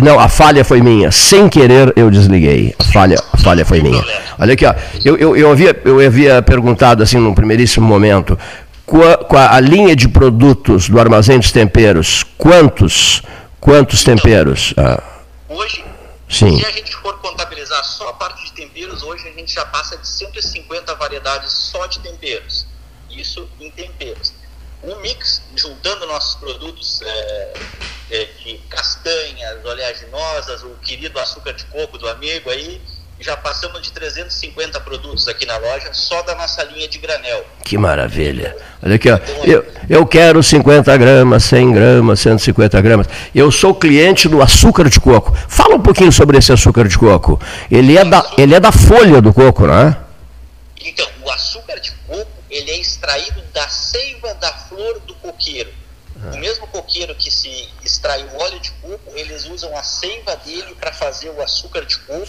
não, a falha foi minha. Sem querer eu desliguei. A falha, a falha foi minha. Olha aqui, ó. Eu, eu, eu, havia, eu havia perguntado assim num primeiríssimo momento. Com a, a, linha de produtos do Armazém dos Temperos, quantos, quantos temperos? Ah. Hoje, Sim. se a gente for contabilizar só a parte de temperos, hoje a gente já passa de 150 variedades só de temperos. Isso em temperos um mix, juntando nossos produtos é, é, de castanhas, oleaginosas, o querido açúcar de coco do amigo aí, já passamos de 350 produtos aqui na loja, só da nossa linha de granel. Que maravilha. Olha aqui, ó. Então, eu, eu quero 50 gramas, 100 gramas, 150 gramas. Eu sou cliente do açúcar de coco. Fala um pouquinho sobre esse açúcar de coco. Ele é da, ele é da folha do coco, não é? Então, o açúcar de coco ele é extraído da seiva da flor do coqueiro. O mesmo coqueiro que se extrai o óleo de coco, eles usam a seiva dele para fazer o açúcar de coco,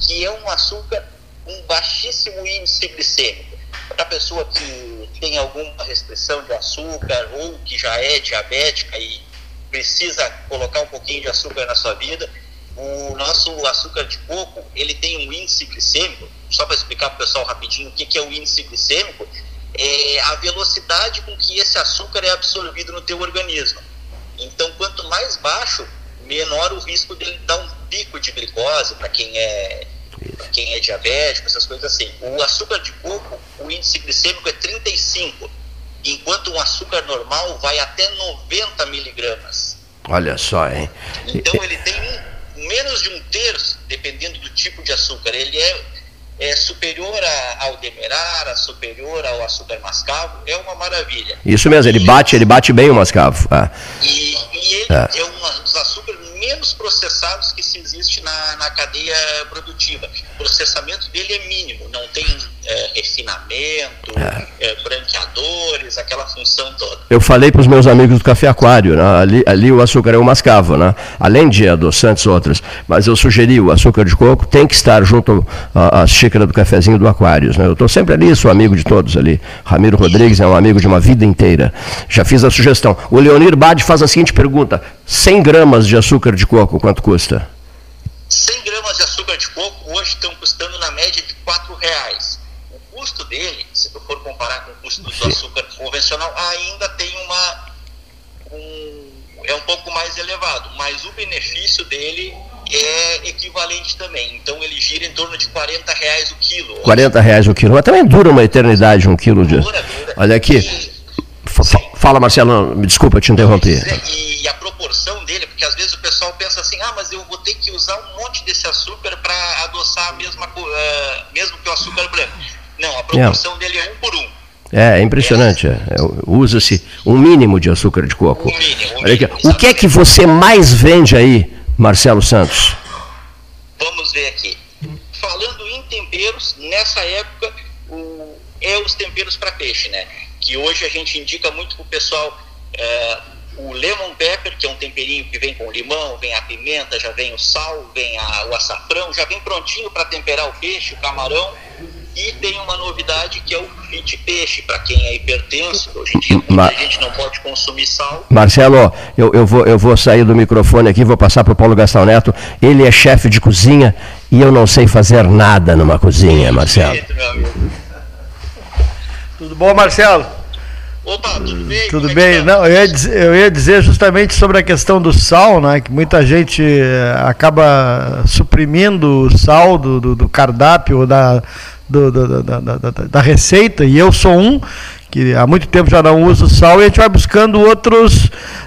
que é um açúcar com baixíssimo índice glicêmico. Para a pessoa que tem alguma restrição de açúcar ou que já é diabética e precisa colocar um pouquinho de açúcar na sua vida, o nosso açúcar de coco ele tem um índice glicêmico só para explicar para o pessoal rapidinho o que, que é o índice glicêmico, é a velocidade com que esse açúcar é absorvido no teu organismo. Então, quanto mais baixo, menor o risco dele dar um pico de glicose para quem é quem é diabético, essas coisas assim. O açúcar de coco, o índice glicêmico é 35, enquanto um açúcar normal vai até 90 miligramas. Olha só, hein? Então ele tem menos de um terço, dependendo do tipo de açúcar. Ele é é superior ao demerara, superior ao açúcar mascavo, é uma maravilha. Isso mesmo, ele bate, ele bate bem o mascavo. Ah. E, e, ele é, é um dos açúcares menos processados que se existe na, na cadeia produtiva. O processamento dele é mínimo, não tem é, refinamento, é. É, branqueadores, aquela função toda. Eu falei para os meus amigos do Café Aquário, né? ali, ali, o açúcar é o mascavo, né? além de adoçantes outras, mas eu sugeri o açúcar de coco tem que estar junto à, à xícara do cafezinho do Aquários. Né? Eu estou sempre ali, sou amigo de todos ali. Ramiro Rodrigues é um amigo de uma vida inteira. Já fiz a sugestão. O Leonir Bade faz a seguinte pergunta: 100 gramas de açúcar de coco, quanto custa? 100 gramas de açúcar de coco hoje estão custando na média de 4 reais custo dele, se tu for comparar com o custo do Sim. açúcar convencional, ainda tem uma. Um, é um pouco mais elevado, mas o benefício dele é equivalente também. Então ele gira em torno de 40 reais o quilo. 40 reais o quilo, mas também dura uma eternidade um quilo de. Dura, dura. Olha aqui. E, Fala, Marcelo, me desculpa te interromper. E, e, a proporção dele, porque às vezes o pessoal pensa assim, ah, mas eu vou ter que usar um monte desse açúcar para adoçar a mesma, uh, mesmo que o açúcar branco. Não, a proporção é. dele é um por um. É, é impressionante. É. é Usa-se um mínimo de açúcar de coco. Um mínimo, um mínimo, o que é que você mais vende aí, Marcelo Santos? Vamos ver aqui. Falando em temperos, nessa época o, é os temperos para peixe, né? Que hoje a gente indica muito para o pessoal é, o lemon pepper, que é um temperinho que vem com limão, vem a pimenta, já vem o sal, vem a, o açafrão, já vem prontinho para temperar o peixe, o camarão e tem uma novidade que é o fit peixe, para quem é hipertenso. Hoje em dia, muita Mar... gente não pode consumir sal. Marcelo, eu, eu, vou, eu vou sair do microfone aqui, vou passar para o Paulo Gastão Neto. Ele é chefe de cozinha e eu não sei fazer nada numa cozinha, Marcelo. Tudo bom, Marcelo? Opa, tudo bem? Tudo é bem. Tá? Não, eu ia, dizer, eu ia dizer justamente sobre a questão do sal, né? Que muita gente eh, acaba suprimindo o sal do, do, do cardápio da, do, da, da, da, da receita, e eu sou um que há muito tempo já não uso sal e a gente vai buscando outros,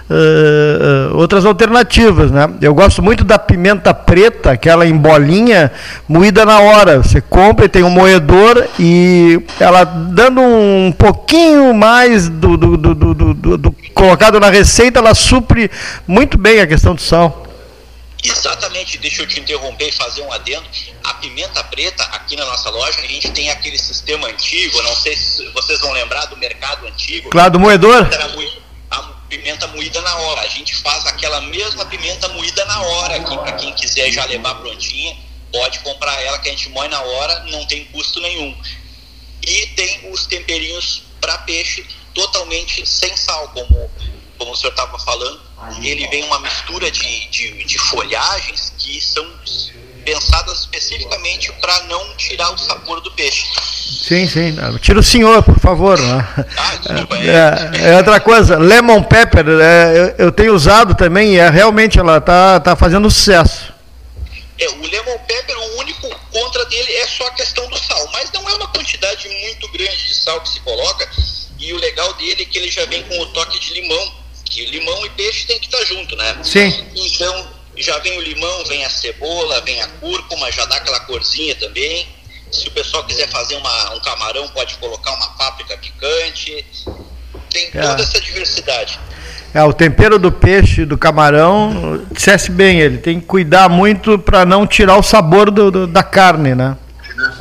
uh, outras alternativas. Né? Eu gosto muito da pimenta preta, aquela em bolinha, moída na hora. Você compra e tem um moedor e ela dando um pouquinho mais do, do, do, do colocado na receita, ela supre muito bem a questão do sal. Exatamente, deixa eu te interromper e fazer um adendo. A pimenta preta, aqui na nossa loja, a gente tem aquele sistema antigo, não sei se vocês vão lembrar do mercado antigo. Claro, do moedor? A pimenta moída na hora. A gente faz aquela mesma pimenta moída na hora aqui, para quem quiser já levar prontinha, pode comprar ela que a gente moe na hora, não tem custo nenhum. E tem os temperinhos para peixe totalmente sem sal, como, como o senhor estava falando ele vem uma mistura de, de, de folhagens que são pensadas especificamente para não tirar o sabor do peixe. Sim, sim. Tira o senhor, por favor. Ah, desculpa, é, é, é outra coisa. Lemon pepper, é, eu, eu, tenho usado também e é, realmente ela está tá fazendo sucesso. É, o lemon pepper, o único contra dele é só a questão do sal, mas não é uma quantidade muito grande de sal que se coloca. E o legal dele é que ele já vem com o toque de limão que limão e peixe tem que estar junto, né? Sim. Então, já vem o limão, vem a cebola, vem a cúrcuma, já dá aquela corzinha também. Se o pessoal quiser fazer uma, um camarão, pode colocar uma páprica picante. Tem é. toda essa diversidade. É, o tempero do peixe, do camarão, dissesse bem, ele tem que cuidar muito para não tirar o sabor do, do, da carne, né?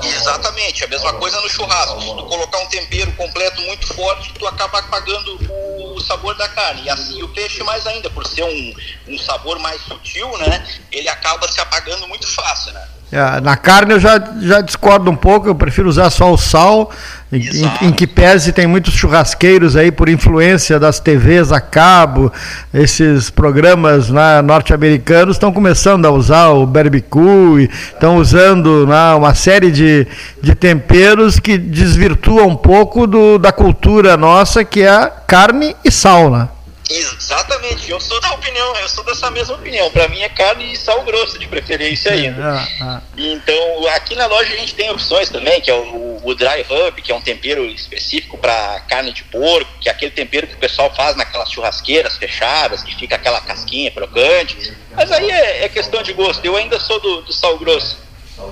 Exatamente, a mesma coisa no churrasco. Se tu colocar um tempero completo muito forte, tu acaba apagando o sabor da carne. E assim o peixe mais ainda, por ser um, um sabor mais sutil, né? Ele acaba se apagando muito fácil, né? É, na carne eu já, já discordo um pouco, eu prefiro usar só o sal, em, em, que pese tem muitos churrasqueiros aí por influência das TVs a cabo, esses programas né, norte-americanos estão começando a usar o barbecue, estão usando né, uma série de, de temperos que desvirtuam um pouco do, da cultura nossa, que é carne e sal, né? Exatamente, eu sou da opinião, eu sou dessa mesma opinião. Para mim é carne e sal grosso de preferência ainda. Ah, ah. Então aqui na loja a gente tem opções também, que é o, o dry rub, que é um tempero específico para carne de porco, que é aquele tempero que o pessoal faz naquelas churrasqueiras fechadas, que fica aquela casquinha crocante. Mas aí é, é questão de gosto. Eu ainda sou do, do sal grosso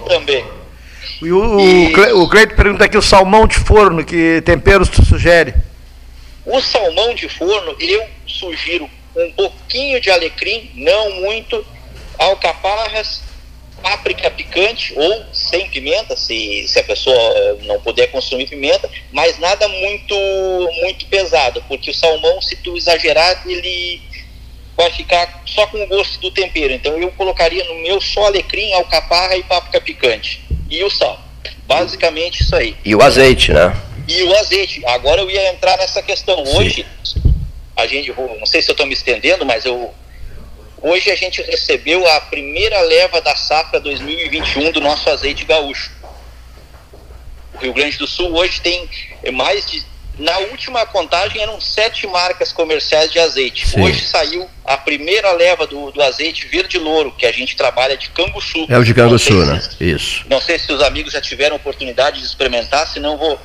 também. E o, e... o Cleito pergunta aqui o salmão de forno, que temperos tu sugere? O salmão de forno, eu sugiro um pouquinho de alecrim, não muito, alcaparras, páprica picante ou sem pimenta, se, se a pessoa não puder consumir pimenta, mas nada muito muito pesado, porque o salmão, se tu exagerar, ele vai ficar só com o gosto do tempero. Então eu colocaria no meu só alecrim, alcaparra e páprica picante. E o sal. Basicamente isso aí. E o azeite, né? E o azeite. Agora eu ia entrar nessa questão. Hoje, Sim a gente, não sei se eu estou me estendendo, mas eu hoje a gente recebeu a primeira leva da safra 2021 do nosso azeite gaúcho. O Rio Grande do Sul hoje tem mais de na última contagem eram sete marcas comerciais de azeite. Sim. Hoje saiu a primeira leva do, do, azeite verde louro, que a gente trabalha de Canguçu. É o de Canguçu, né? Isso. Não sei se os amigos já tiveram oportunidade de experimentar, senão vou,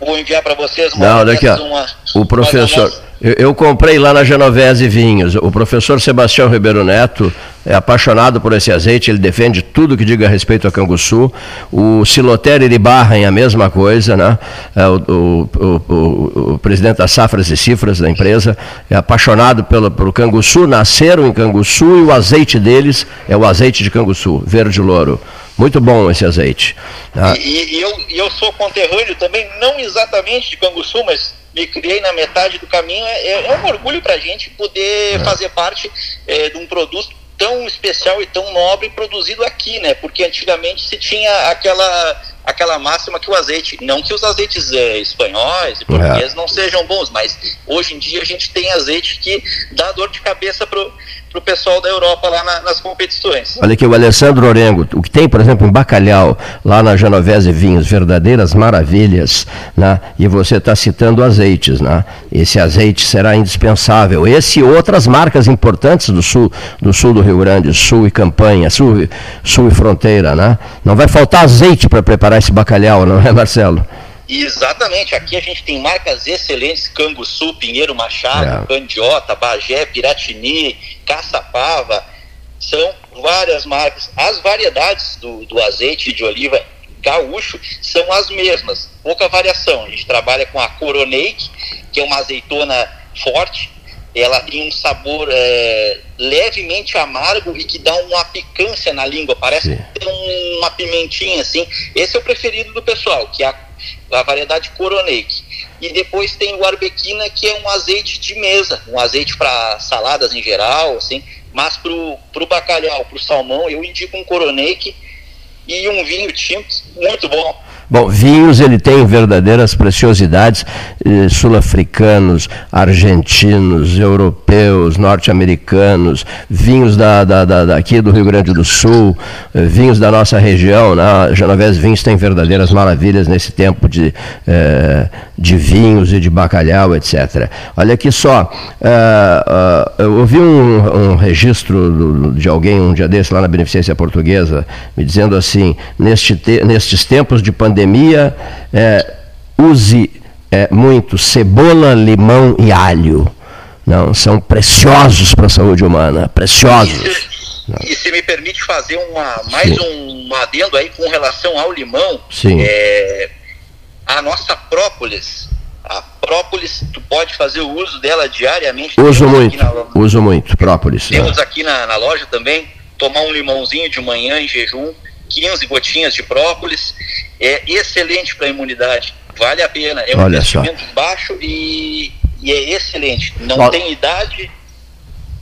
vou enviar para vocês uma, Não, daqui, uma, o professor. Eu, eu, comprei lá na Genovese Vinhos. O professor Sebastião Ribeiro Neto é apaixonado por esse azeite, ele defende tudo que diga respeito a Canguçu. O Silotério Iribarren, a mesma coisa, né? É, o, o, o, o, presidente das Safras e Cifras da empresa é apaixonado pelo, pelo Canguçu, nasceram em Canguçu e o azeite deles é o azeite de Canguçu, verde louro. Muito bom esse azeite. Tá? E, e, eu, e eu sou conterrâneo também, não exatamente de Canguçu, mas me criei na metade do caminho. É, é, é um orgulho para a gente poder é. fazer parte é, de um produto tão especial e tão nobre produzido aqui, né? Porque antigamente se tinha aquela aquela máxima que o azeite, não que os azeites é, espanhóis e portugueses é. não sejam bons, mas hoje em dia a gente tem azeite que dá dor de cabeça pro para o pessoal da Europa lá na, nas competições. Olha aqui, o Alessandro Orengo, o que tem, por exemplo, em Bacalhau, lá na Genovese Vinhos, verdadeiras maravilhas, né? e você está citando azeites, né? esse azeite será indispensável. Esse e outras marcas importantes do sul do, sul do Rio Grande, sul e campanha, sul, sul e fronteira, né? Não vai faltar azeite para preparar esse bacalhau, não é, Marcelo? Exatamente, aqui a gente tem marcas excelentes, Canguçu, Pinheiro Machado, é. Candiota, Bagé, Piratini, Caçapava, são várias marcas. As variedades do, do azeite de oliva gaúcho são as mesmas, pouca variação. A gente trabalha com a Coronate, que é uma azeitona forte, ela tem um sabor é, levemente amargo e que dá uma picância na língua, parece uma pimentinha assim. Esse é o preferido do pessoal, que é a a variedade Coroneik. E depois tem o arbequina, que é um azeite de mesa, um azeite para saladas em geral, assim. Mas para o bacalhau, para o salmão, eu indico um Coroneik e um vinho tinto muito bom. Bom, vinhos ele tem verdadeiras preciosidades eh, sul-africanos, argentinos, europeus, norte-americanos, vinhos da, da, da, daqui do Rio Grande do Sul, eh, vinhos da nossa região. Né? Genovese Vinhos tem verdadeiras maravilhas nesse tempo de, eh, de vinhos e de bacalhau, etc. Olha aqui só, eu ouvi um, um registro de alguém um dia desse lá na Beneficência Portuguesa, me dizendo assim, neste te, nestes tempos de pandemia, pandemia, é, use é, muito cebola, limão e alho. Não, são preciosos para a saúde humana, preciosos. E, e se me permite fazer uma, mais um, um adendo aí com relação ao limão, Sim. É, a nossa própolis, a própolis, tu pode fazer o uso dela diariamente. Uso muito, na, uso muito, própolis. Temos é. aqui na, na loja também, tomar um limãozinho de manhã em jejum, 15 gotinhas de própolis, é excelente para a imunidade, vale a pena. É um Olha investimento só. baixo e, e, é excelente. Não tem idade.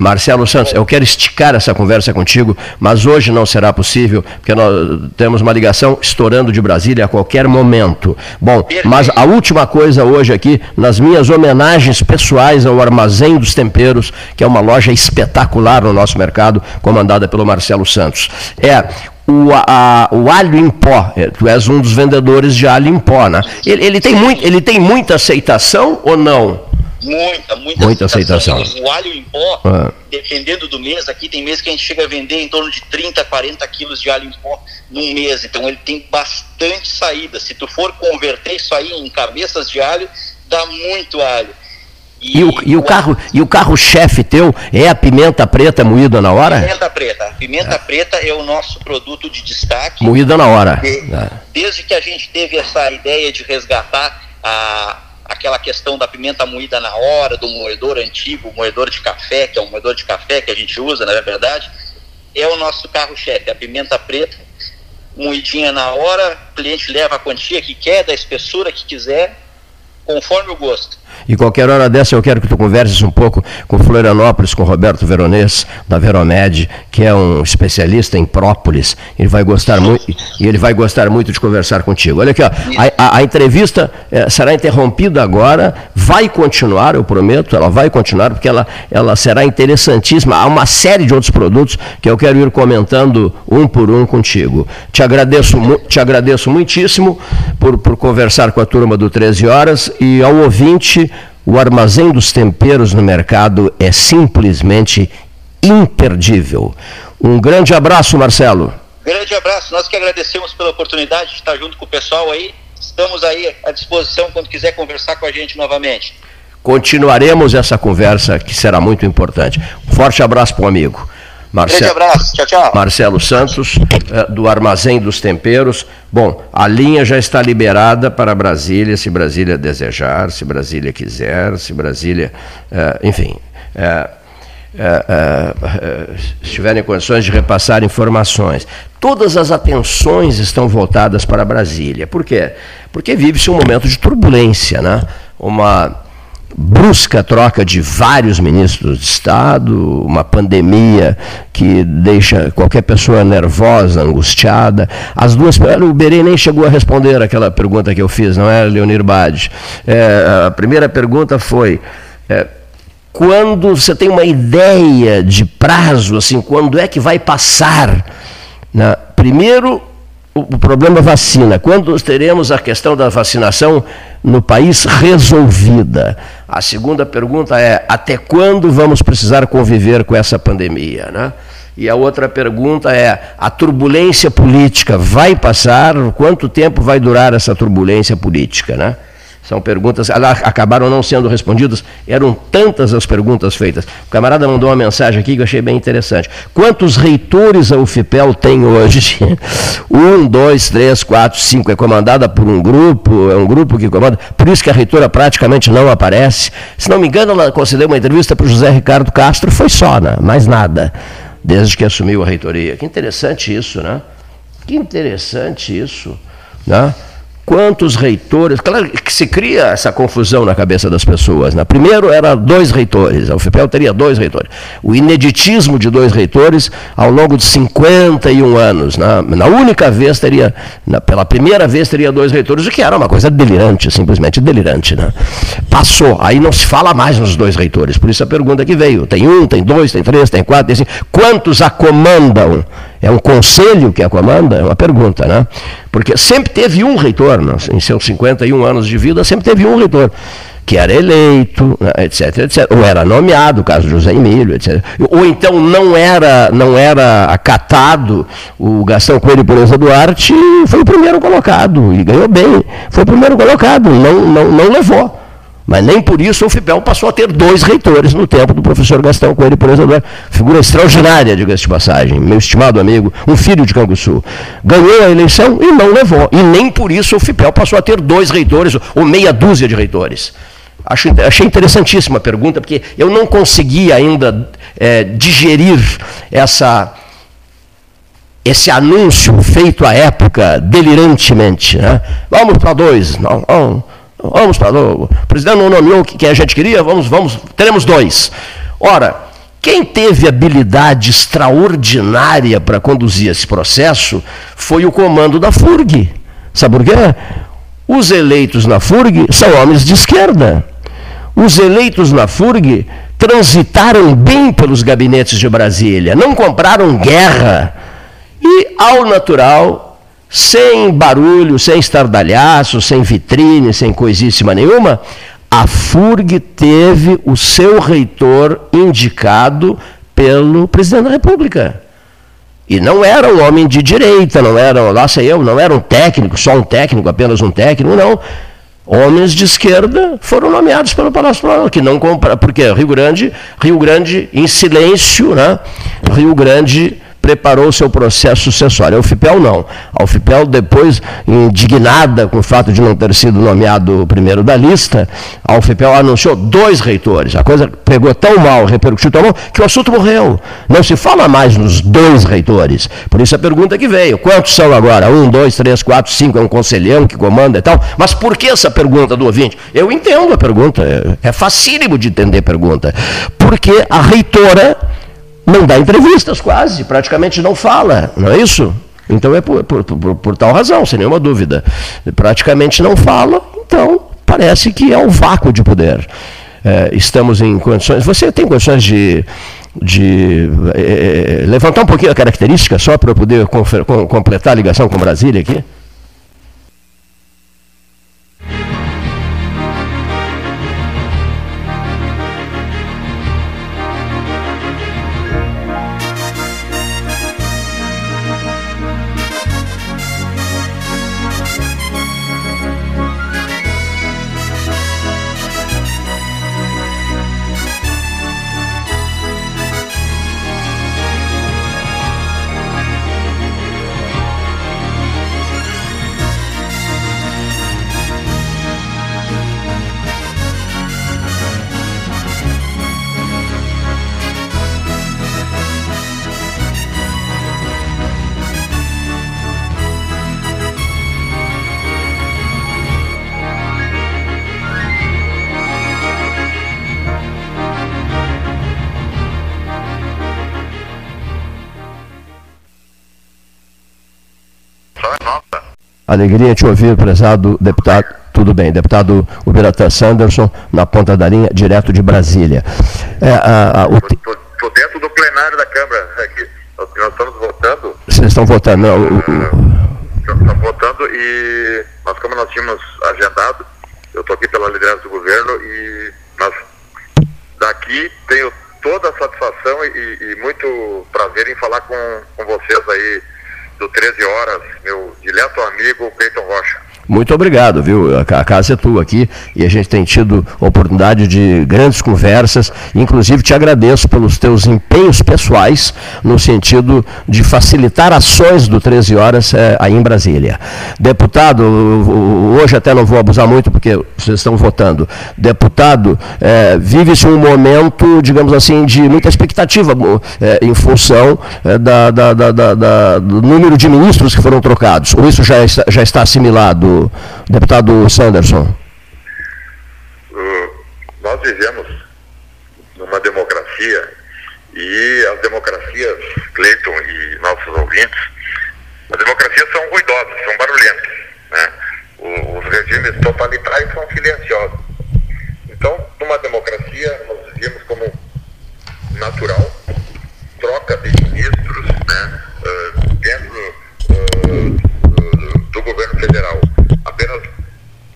Marcelo Santos, eu quero esticar essa conversa contigo, mas hoje não será possível, porque nós temos uma ligação estourando de Brasília a qualquer momento. Bom, mas a última coisa hoje aqui, nas minhas homenagens pessoais ao Armazém dos Temperos, que é uma loja espetacular no nosso mercado, comandada pelo Marcelo Santos. É o, a, o alho em pó. É, tu és um dos vendedores de alho em pó, né? Ele, ele, tem, muito, ele tem muita aceitação ou não? Muita, muita, muita aceitação. aceitação. O alho em pó, ah. dependendo do mês, aqui tem mês que a gente chega a vender em torno de 30, 40 quilos de alho em pó num mês. Então ele tem bastante saída. Se tu for converter isso aí em cabeças de alho, dá muito alho. E, e, o, e, o, carro e o carro chefe teu é a pimenta preta moída na hora? Pimenta preta. A pimenta é. preta é o nosso produto de destaque. Moída na hora. De, é. Desde que a gente teve essa ideia de resgatar a, aquela questão da pimenta moída na hora, do moedor antigo, moedor de café, que é um moedor de café que a gente usa, na verdade, é o nosso carro-chefe, a pimenta preta, moidinha na hora, o cliente leva a quantia que quer, da espessura que quiser, conforme o gosto. E qualquer hora dessa eu quero que tu converses um pouco com Florianópolis, com Roberto Veronês, da Veromed, que é um especialista em própolis. Ele vai gostar muito e ele vai gostar muito de conversar contigo. Olha aqui, ó, a, a, a entrevista é, será interrompida agora, vai continuar, eu prometo, ela vai continuar, porque ela, ela será interessantíssima. Há uma série de outros produtos que eu quero ir comentando um por um contigo. Te agradeço, te agradeço muitíssimo por, por conversar com a turma do 13 Horas e ao ouvinte o armazém dos temperos no mercado é simplesmente imperdível. Um grande abraço, Marcelo. Grande abraço. Nós que agradecemos pela oportunidade de estar junto com o pessoal aí. Estamos aí à disposição quando quiser conversar com a gente novamente. Continuaremos essa conversa que será muito importante. Um forte abraço para o amigo. Marcelo, Grande abraço, tchau, tchau. Marcelo Santos, eh, do Armazém dos Temperos. Bom, a linha já está liberada para Brasília, se Brasília desejar, se Brasília quiser, se Brasília. Eh, enfim. Eh, estiverem condições de repassar informações. Todas as atenções estão voltadas para Brasília. Por quê? Porque vive-se um momento de turbulência, né? uma brusca troca de vários ministros de Estado, uma pandemia que deixa qualquer pessoa nervosa, angustiada. As duas. O Berê nem chegou a responder aquela pergunta que eu fiz, não é, Leonir Bade? É, a primeira pergunta foi. É, quando você tem uma ideia de prazo, assim, quando é que vai passar? Né? Primeiro, o, problema é vacina. Quando teremos a questão da vacinação no país resolvida? A segunda pergunta é: até quando vamos precisar conviver com essa pandemia? Né? E a outra pergunta é: a turbulência política vai passar? Quanto tempo vai durar essa turbulência política? Né? São perguntas, acabaram não sendo respondidas, eram tantas as perguntas feitas. O camarada mandou uma mensagem aqui que eu achei bem interessante. Quantos reitores a UFPEL tem hoje? Um, dois, três, quatro, cinco. É comandada por um grupo, é um grupo que comanda. Por isso que a reitora praticamente não aparece. Se não me engano, ela concedeu uma entrevista para o José Ricardo Castro, foi só, né? mais nada, desde que assumiu a reitoria. Que interessante isso, né? Que interessante isso, né? Quantos reitores? Claro que se cria essa confusão na cabeça das pessoas. Né? Primeiro era dois reitores, a UFPEL teria dois reitores. O ineditismo de dois reitores ao longo de 51 anos. Né? Na única vez teria, na, pela primeira vez teria dois reitores, o que era uma coisa delirante, simplesmente delirante. Né? Passou, aí não se fala mais nos dois reitores. Por isso a pergunta que veio: tem um, tem dois, tem três, tem quatro, tem cinco. Quantos a comandam? É um conselho que a comanda? É uma pergunta, né? Porque sempre teve um reitor, né? em seus 51 anos de vida, sempre teve um reitor que era eleito, né? etc, etc, ou era nomeado, caso de José Emílio, etc. Ou então não era, não era acatado o Gastão Coelho Pureza Duarte foi o primeiro colocado e ganhou bem. Foi o primeiro colocado, não, não, não levou. Mas nem por isso o FIPEL passou a ter dois reitores no tempo do professor Gastão Coelho, por exemplo, figura extraordinária, diga-se de passagem, meu estimado amigo, um filho de Canguçu. Ganhou a eleição e não levou. E nem por isso o FIPEL passou a ter dois reitores, ou meia dúzia de reitores. Acho, achei interessantíssima a pergunta, porque eu não consegui ainda é, digerir essa, esse anúncio feito à época delirantemente. Né? Vamos para dois. Não, não. Vamos para o presidente não nomeou quem a gente queria, vamos, vamos, teremos dois. Ora, quem teve habilidade extraordinária para conduzir esse processo foi o comando da FURG. Sabe por quê? Os eleitos na FURG são homens de esquerda. Os eleitos na FURG transitaram bem pelos gabinetes de Brasília, não compraram guerra. E, ao natural, sem barulho, sem estardalhaço, sem vitrine, sem coisíssima nenhuma, a FURG teve o seu reitor indicado pelo presidente da República. E não era um homem de direita, não era, lá sei eu, não era um técnico, só um técnico, apenas um técnico, não. Homens de esquerda foram nomeados pelo Palácio Planalto, que não compra, porque Rio Grande, Rio Grande em silêncio, né? Rio Grande preparou o seu processo sucessório. A UFPEL não. A UFPEL, depois, indignada com o fato de não ter sido nomeado o primeiro da lista, a UFPEL anunciou dois reitores. A coisa pegou tão mal, repercutiu tão mal, que o assunto morreu. Não se fala mais nos dois reitores. Por isso a pergunta que veio: quantos são agora? Um, dois, três, quatro, cinco, é um conselhão que comanda e tal. Mas por que essa pergunta do ouvinte? Eu entendo a pergunta, é, é facílimo de entender a pergunta. Porque a reitora não dá entrevistas quase, praticamente não fala, não é isso? Então é por, por, por, por tal razão, sem nenhuma dúvida. Praticamente não fala, então parece que é um vácuo de poder. É, estamos em condições. Você tem condições de, de é, levantar um pouquinho a característica só para eu poder completar a ligação com Brasília aqui? Alegria te ouvir, prezado deputado. Tudo bem, deputado Ubiratã Sanderson, na ponta da linha, direto de Brasília. Estou é, dentro do plenário da Câmara, aqui, nós, estamos votando. Vocês estão votando, não? Uh, estamos votando e nós, como nós tínhamos agendado, eu estou aqui pela liderança do governo e nós daqui tenho toda a satisfação e, e muito prazer em falar com, com vocês aí do 13 Horas, meu dileto amigo Peyton Rocha. Muito obrigado, viu? A casa é tua aqui e a gente tem tido oportunidade de grandes conversas. Inclusive, te agradeço pelos teus empenhos pessoais no sentido de facilitar ações do 13 Horas é, aí em Brasília. Deputado, hoje até não vou abusar muito porque vocês estão votando. Deputado, é, vive-se um momento, digamos assim, de muita expectativa é, em função da, da, da, do número de ministros que foram trocados. Ou isso já já está assimilado? Deputado Sanderson? Nós vivemos numa democracia e as democracias, Cleiton e nossos ouvintes, as democracias são ruidosas, são barulhentas. Né? Os regimes totalitários são silenciosos. Então, numa democracia, nós vivemos como natural troca de ministros né, uh, dentro uh, do governo federal apenas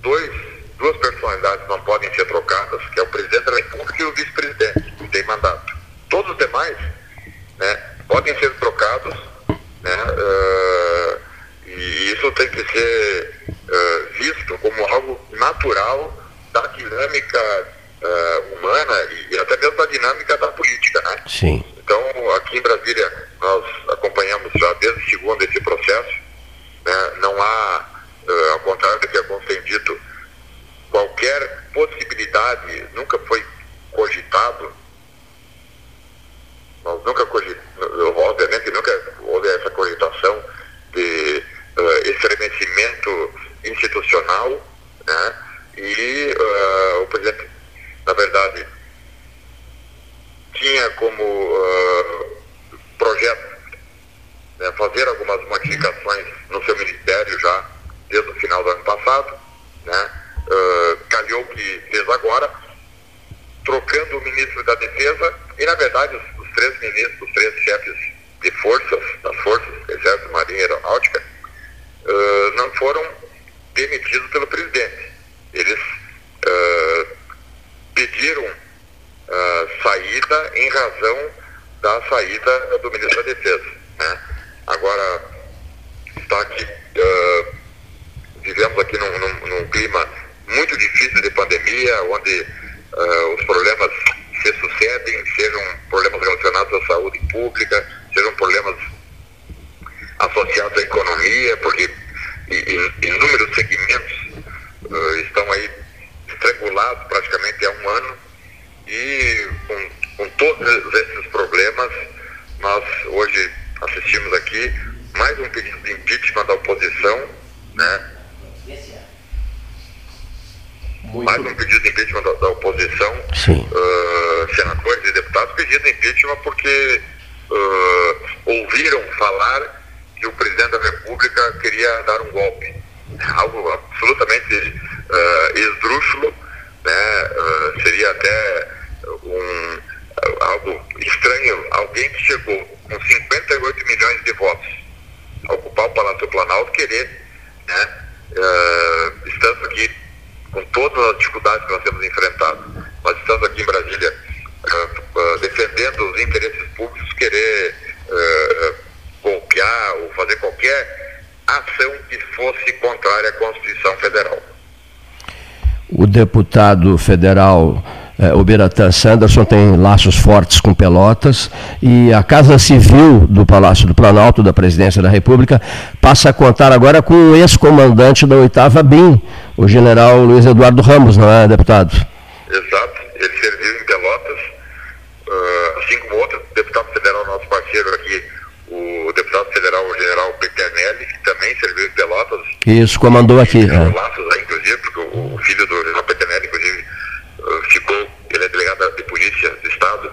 dois, duas personalidades não podem ser trocadas, que é o presidente da República e o vice-presidente, que tem mandato. Todos os demais né, podem ser trocados, né, uh, e isso tem que ser uh, visto como algo natural da dinâmica uh, humana e até mesmo da dinâmica da política. Né? Sim. Então, aqui em Brasília, deputado federal é, o Biratã Sanderson tem laços fortes com Pelotas e a Casa Civil do Palácio do Planalto, da Presidência da República, passa a contar agora com o ex-comandante da 8 BIM, o general Luiz Eduardo Ramos, não é, deputado? Exato, ele serviu em Pelotas, uh, assim como outro deputado federal, nosso parceiro aqui, o deputado federal o general Peternelli, que também serviu em Pelotas. Isso, comandou aqui. E, é. laços aí, inclusive, porque o filho do general Peternelli, inclusive, ficou, ele é delegado de polícia do Estado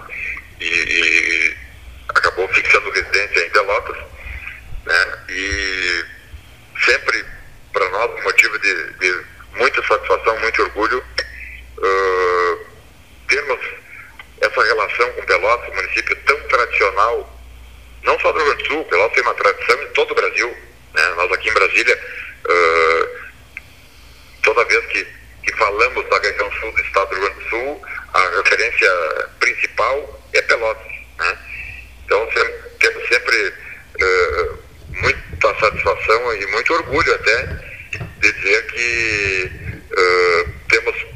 e, e acabou fixando residência em Pelotas, né? E sempre, para nós, um motivo de, de muita satisfação com Pelotas, um município tão tradicional, não só do Rio Grande do Sul, Pelotas tem uma tradição em todo o Brasil. Né? Nós aqui em Brasília, uh, toda vez que, que falamos da região sul do estado do Rio Grande do Sul, a referência principal é Pelotas. Né? Então sempre, temos sempre uh, muita satisfação e muito orgulho até de dizer que uh, temos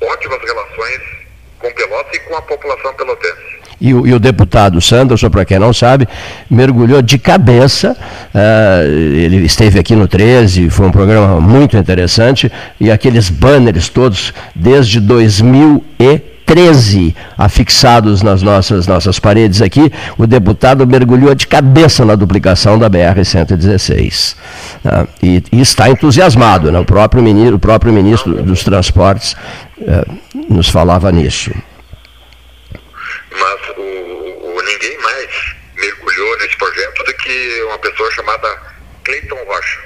ótimas relações com Pelotas e com a população pelotense. E o, deputado Sanderson, para quem não sabe, mergulhou de cabeça. Uh, ele esteve aqui no 13, foi um programa muito interessante. E aqueles banners todos, desde 2013, afixados nas nossas, nossas paredes aqui, o deputado mergulhou de cabeça na duplicação da BR-116. Uh, ah, e, e, está entusiasmado. Né? O, próprio ministro, o próprio ministro dos Transportes uh, nos falava nisso que uma pessoa chamada Cleiton Rocha.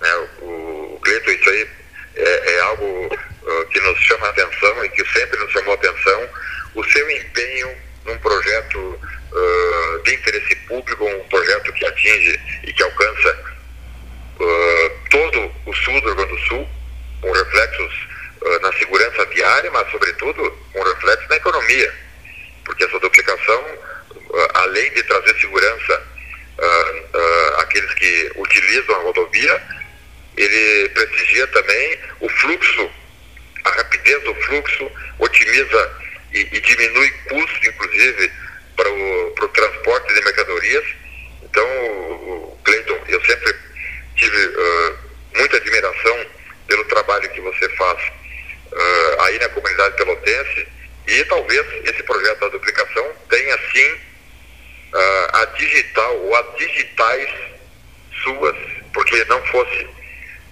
Né? O, o Cleiton, isso aí é, é algo uh, que nos chama atenção e que sempre nos chamou atenção, o seu empenho num projeto uh, de interesse público, um projeto que atinge e que alcança uh, todo o sul do Rio Grande do Sul, com reflexos na segurança viária, mas sobretudo com reflexos na economia porque essa duplicação, além de trazer segurança uh, àqueles que utilizam a rodovia, ele prestigia também o fluxo, a rapidez do fluxo, otimiza e, e diminui custos, inclusive, para o transporte de mercadorias. Então, o Cleiton, eu sempre tive uh, muita admiração pelo trabalho que você faz aí na comunidade pelotense e talvez esse projeto da duplicação tenha sim uh, a digital ou as digitais suas, porque não fosse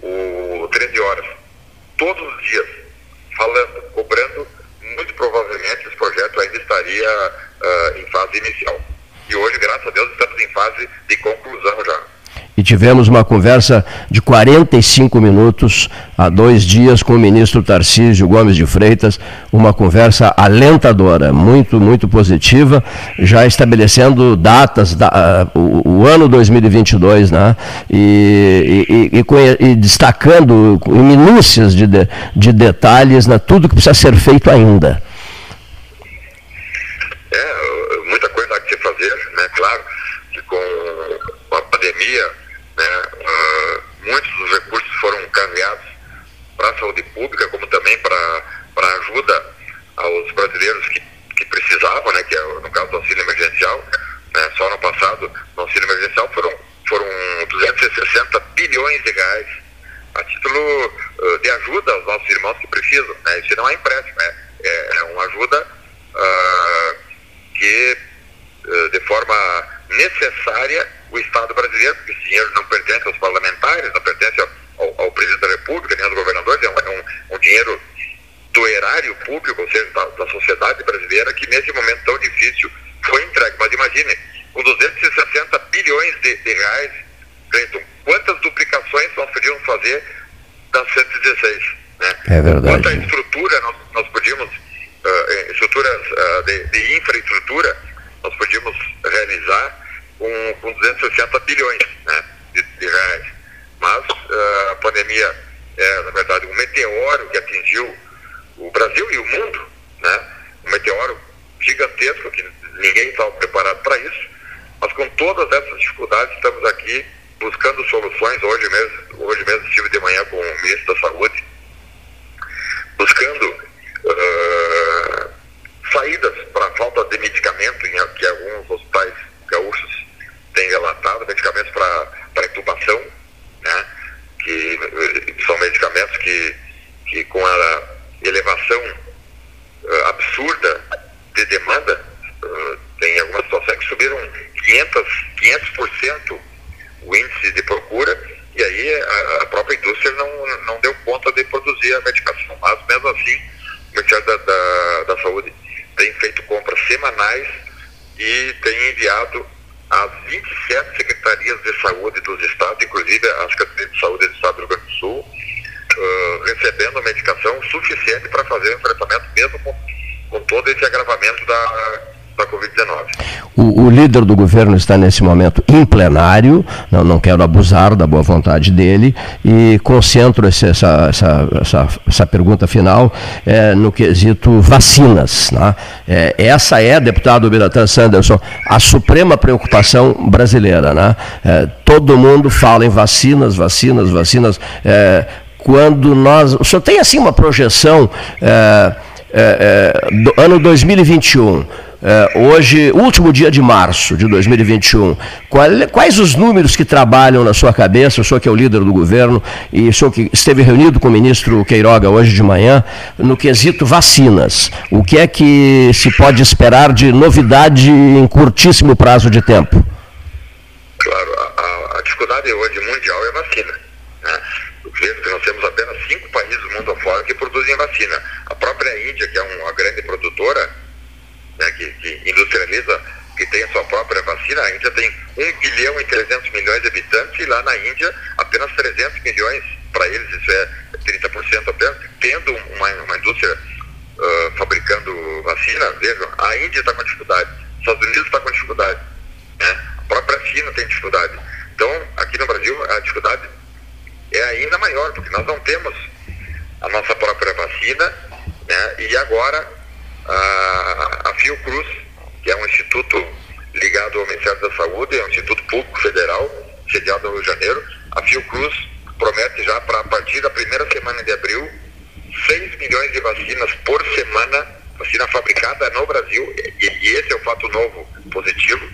o 13 horas todos os dias falando, cobrando, muito provavelmente esse projeto ainda estaria uh, em fase inicial. E hoje, graças a Deus, estamos em fase de conclusão já e tivemos uma conversa de 45 minutos há dois dias com o ministro Tarcísio Gomes de Freitas, uma conversa alentadora, muito, muito positiva, já estabelecendo datas, da, uh, o, o, ano 2022, né? e, e, e, e destacando minúcias de, de, de detalhes né, tudo que precisa ser feito ainda. É, muita coisa há que se fazer, né? Claro que com a pandemia né? Uh, muitos dos recursos foram encaminhados para a saúde pública, como também para ajuda aos brasileiros que, que precisavam, né? que é no caso do auxílio emergencial. Né? Só no passado, no auxílio emergencial, foram, foram 260 bilhões de reais a título uh, de ajuda aos nossos irmãos que precisam. Né? Isso não é empréstimo, é, é, é uma ajuda uh, que, de forma necessária, o Estado brasileiro, porque esse dinheiro não pertence aos parlamentares, não pertence ao, ao, ao presidente da República, nem aos governadores, é um, é um, um dinheiro do erário público, ou seja, da, da, sociedade brasileira, que nesse momento tão difícil foi entregue. Mas imagine, com 260 bilhões de, de reais, Cleiton, quantas duplicações nós podíamos fazer das 116? Né? É verdade. Quanta estrutura nós, nós podíamos, uh, estruturas uh, de, de infraestrutura, nós podíamos realizar com, com 260 bilhões né, de, de, reais. Mas uh, a pandemia é, na verdade, um meteoro que atingiu o Brasil e o mundo, né? um meteoro gigantesco que ninguém estava preparado para isso. Mas com todas essas dificuldades, estamos aqui buscando soluções. Hoje mesmo, hoje mesmo estive de manhã com o ministro da Saúde, buscando uh, saídas para a falta de medicamento em que alguns hospitais gaúchos tem relatado medicamentos para intubação, né? que eh, são medicamentos que, que com a elevação uh, absurda de demanda, uh, tem algumas situações que subiram 500, 500% o índice de procura, e aí a, a, própria indústria não, não deu conta de produzir a medicação. Mas mesmo assim, o Ministério da, da, da Saúde tem feito compras semanais e tem enviado as 27 secretarias de saúde dos estados, inclusive a Secretaria de Saúde do Estado do Rio Grande do Sul, uh, recebendo medicação suficiente para fazer o enfrentamento, mesmo com, com todo esse agravamento da, da O, o, líder do governo está nesse momento em plenário, não, não quero abusar da boa vontade dele, e concentro esse, essa, essa, essa, essa, pergunta final é, no quesito vacinas. Né? É, essa é, deputado Biratan Sanderson, a suprema preocupação brasileira. Né? É, todo mundo fala em vacinas, vacinas, vacinas. É, quando nós. O senhor tem assim uma projeção é, é, do ano 2021? Uh, hoje, último dia de março de 2021, qual, quais os números que trabalham na sua cabeça, o senhor que é o líder do governo e o senhor que esteve reunido com o ministro Queiroga hoje de manhã, no quesito vacinas, o que é que se pode esperar de novidade em curtíssimo prazo de tempo? Claro, a, a dificuldade hoje mundial é a vacina. Né? Que nós temos apenas cinco países do mundo afora que produzem vacina. A própria Índia, que é uma grande produtora, né, que, que, industrializa, que tem a sua própria vacina, a Índia tem 1 bilhão e 300 milhões de habitantes e lá na Índia apenas 300 milhões, para eles isso é 30% apenas, tendo uma, uma indústria uh, fabricando vacina, vejam, a Índia está com dificuldade, os Estados Unidos está com dificuldade, né? a própria China tem dificuldade. Então, aqui no Brasil, a dificuldade é ainda maior, porque nós não temos a nossa própria vacina, né? e agora a, a Fiocruz, que é um instituto ligado ao Ministério da Saúde, é um instituto público federal, sediado no Rio de Janeiro. A Fiocruz promete já para a partir da primeira semana de abril 6 milhões de vacinas por semana, vacina fabricada no Brasil, e, e esse é o fato novo, positivo.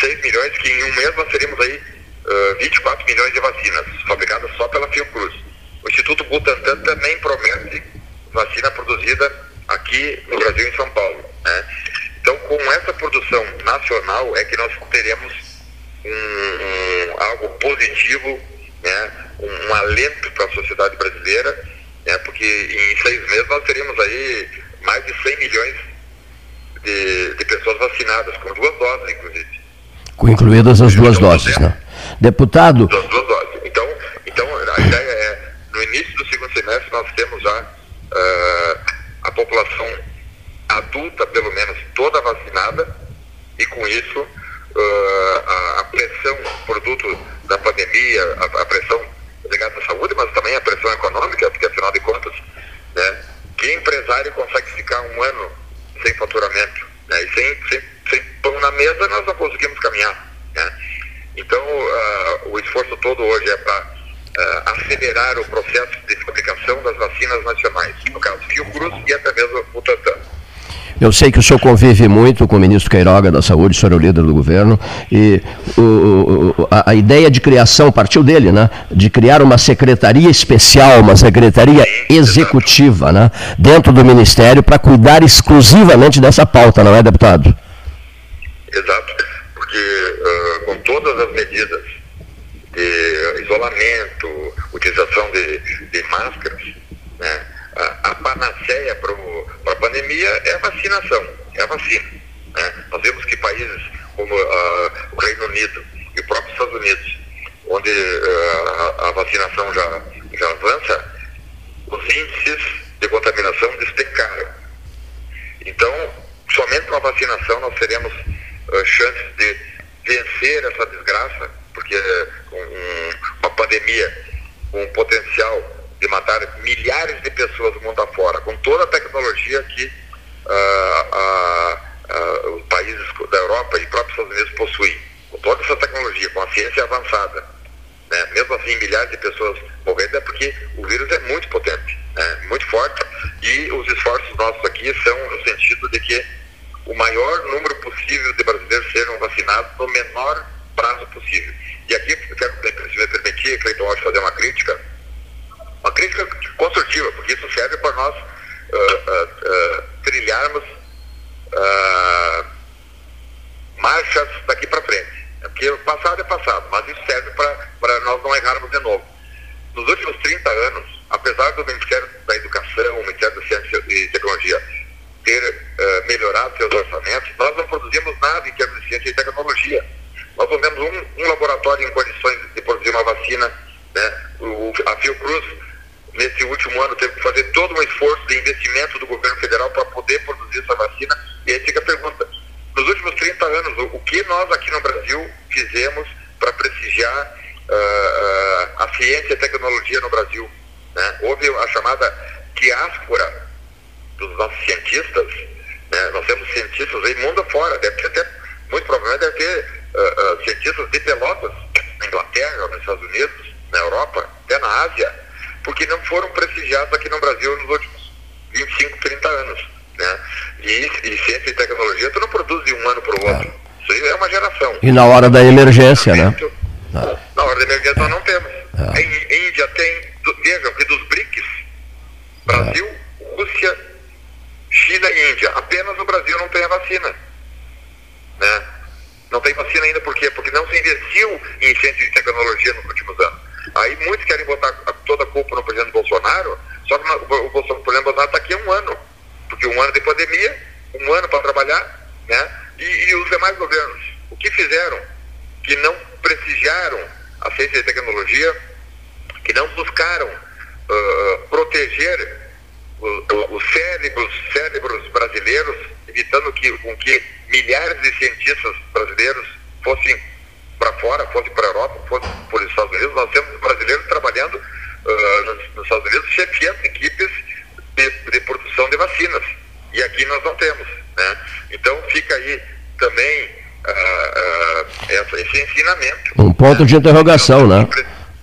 6 milhões que em um mês nós teríamos aí uh, 24 milhões de vacinas, fabricadas só pela Fiocruz. O Instituto Butantan também promete vacina produzida aqui no Brasil em São Paulo. Né? Então, com essa produção nacional é que nós teremos um, um, algo positivo, né? um, um alento para a sociedade brasileira, né? porque em seis meses nós teríamos aí mais de 100 milhões de, de pessoas vacinadas, com duas doses, inclusive. Com incluídas as duas então, doses, né? Deputado. As duas doses. Então, então, a ideia é, no início do segundo semestre, nós temos já. Uh, a população adulta, pelo menos, toda vacinada, e com isso uh, a, a, pressão produto da pandemia, a, a, pressão ligada à saúde, mas também a pressão econômica, porque afinal de contas, né, que empresário consegue ficar um ano sem faturamento? Né, e sem, sem, sem pão na mesa, nós não conseguimos caminhar. Né? Então, uh, o esforço todo hoje é para uh, acelerar o processo de fabricação das vacinas nacionais, no caso Fiocruz e até mesmo o Tantan. Eu sei que o senhor convive muito com o ministro Queiroga da Saúde, o senhor é o líder do governo, e o, o, a, a, ideia de criação partiu dele, né? De criar uma secretaria especial, uma secretaria executiva, né? Dentro do ministério para cuidar exclusivamente dessa pauta, não é, deputado? Exato, porque uh, com todas as medidas de isolamento, utilização de, de máscaras, né? a, a panaceia para a pandemia é a vacinação, é a vacina. Né? Nós vemos que países como uh, o Reino Unido e o próprio Estados Unidos, onde uh, a, a, vacinação já, já avança, os índices de contaminação despencaram. Então, somente com a vacinação nós teremos uh, chances de vencer essa desgraça porque com uma pandemia com um potencial de matar milhares de pessoas do mundo afora, com toda a tecnologia que uh, uh, os países da Europa e próprios Estados Unidos possuem, com toda essa tecnologia, com a ciência avançada. Né? Mesmo assim, milhares de pessoas morrendo é porque o vírus é muito potente, né? muito forte, e os esforços nossos aqui são no sentido de que o maior número possível de brasileiros sejam vacinados no menor prazo possível. E aqui, quero, se me permitir, Cleiton Alves, fazer uma crítica, uma crítica construtiva, porque isso serve para nós uh, uh, uh, trilharmos marchas daqui para frente. É porque passado é passado, mas isso serve para nós não errarmos de novo. Nos últimos 30 anos, apesar do Ministério da Educação, o Ministério da Ciência e Tecnologia ter melhorado seus orçamentos, nós não produzimos nada em termos de ciência e tecnologia nós não temos um, um laboratório em condições de produzir uma vacina. Né? O, a Fiocruz, nesse último ano, teve que fazer todo um esforço de investimento do governo federal para poder produzir essa vacina. E aí fica a pergunta: nos últimos 30 anos, o, que nós aqui no Brasil fizemos para prestigiar uh, a ciência e a tecnologia no Brasil. Né? Houve a chamada diáspora dos nossos cientistas. Né? Nós temos cientistas aí mundo afora, deve ter até, muito provavelmente deve ter uh, cientistas de Pelotas, na Inglaterra, nos Estados Unidos, na Europa, até na Ásia, porque não foram prestigiados aqui no Brasil nos últimos 25, 30 anos. Né? E, e ciência e tecnologia, tu não produz de um ano para o outro. Isso aí é uma geração. E na hora da emergência, né? Na hora da emergência nós não temos. A Índia tem, vejam que dos BRICS, Brasil, Rússia, China e Índia. Apenas o Brasil não tem a vacina. Né? Não tem vacina ainda por quê? Porque não se investiu em ciência e tecnologia nos últimos anos. Aí muitos querem botar toda a culpa no presidente Bolsonaro, só que o, o, o presidente Bolsonaro está aqui há um ano. Porque um ano de pandemia, um ano para trabalhar, né? E, e os demais governos, o que fizeram? Que não prestigiaram a ciência e tecnologia, que não buscaram uh, proteger os cérebros, cérebros brasileiros, evitando que, com que milhares de cientistas brasileiros fossem para fora, fossem para a Europa, fossem para os Estados Unidos. Nós temos brasileiros trabalhando uh, nos, Estados Unidos, chefiando equipes de, de, produção de vacinas. E aqui nós não temos. Né? Então fica aí também uh, uh, essa, esse ensinamento. Um ponto de interrogação, né?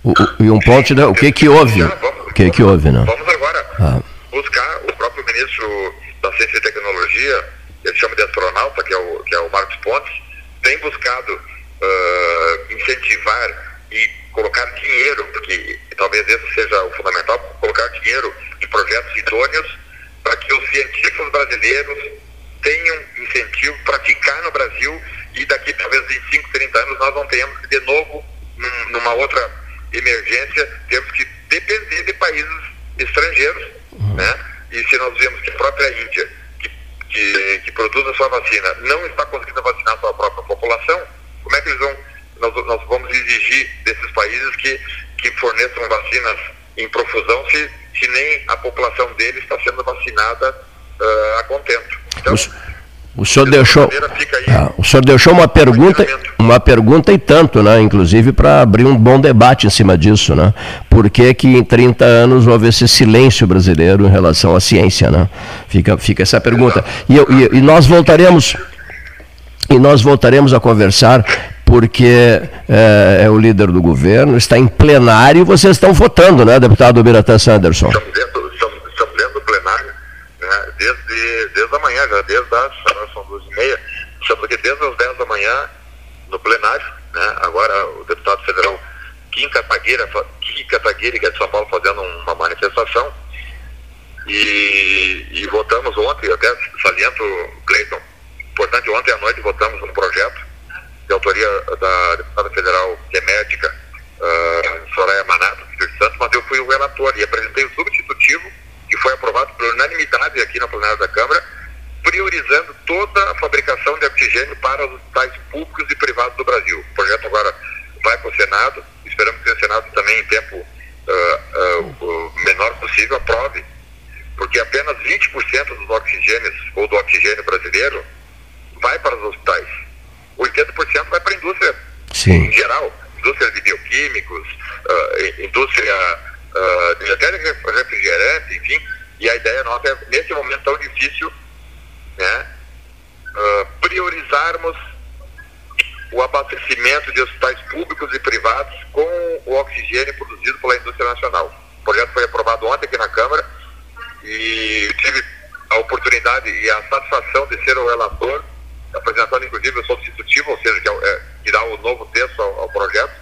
O, e um ponto de, o que que houve? O que que houve, né? Vamos agora ah. buscar o próprio ministro da Ciência e Tecnologia, ele chama de astronauta, que é o, que é o Marcos Pontes, tem buscado uh, incentivar e colocar dinheiro, porque talvez esse seja o fundamental, colocar dinheiro em projetos idôneos para que os cientistas brasileiros tenham incentivo para ficar no Brasil e daqui talvez em 5, 30 anos nós não tenhamos que de novo, num, numa outra emergência, temos que depender de países estrangeiros, né? E se nós vemos que a própria Índia, que, que, produz a sua vacina, não está conseguindo vacinar a sua própria população, como é que eles vão, nós, nós vamos exigir desses países que, que forneçam vacinas em profusão se, se nem a população deles está sendo vacinada uh, a contento? Então, o senhor deixou, ah, o senhor deixou uma pergunta, uma pergunta e tanto, né? Inclusive para abrir um bom debate em cima disso, né? Por que, que em 30 anos houve esse silêncio brasileiro em relação à ciência, né? Fica, fica essa pergunta. E, e, e nós voltaremos e nós voltaremos a conversar porque é, é, o líder do governo, está em plenário e vocês estão votando, né, deputado Biratã Sanderson? Estamos dentro do plenário, né, desde, desde a manhã, já desde as, são duas e meia, estamos aqui desde as 10 da manhã no plenário, né, agora o deputado federal Kim Kataguiri, Kim Kataguiri, que é de São Paulo, fazendo uma manifestação, e, e votamos ontem, até saliento, Cleiton, importante, ontem à noite votamos um projeto de autoria da deputada federal que é médica, uh, Soraya Manato, Espírito Santo, mas eu fui o relator e apresentei o substitutivo, que foi aprovado por unanimidade aqui na plenária da Câmara, priorizando toda a fabricação de oxigênio para os hospitais públicos e privados do Brasil. O projeto agora vai para o Senado, esperamos que o Senado também, em tempo uh, uh, menor possível, aprove, porque apenas 20% dos oxigênios, ou do oxigênio brasileiro, vai para os hospitais. 80% vai para a indústria Sim. em geral, indústria de bioquímicos, uh, indústria uh, até refrigerante, enfim. E a ideia nossa é, nesse momento tão difícil, né, uh, priorizarmos o abastecimento de hospitais públicos e privados com o oxigênio produzido pela indústria nacional. O projeto foi aprovado ontem aqui na Câmara e tive a oportunidade e a satisfação de ser o relator apresentando inclusive o substitutivo, ou seja, que, é, é, que dá o novo texto ao, ao, projeto.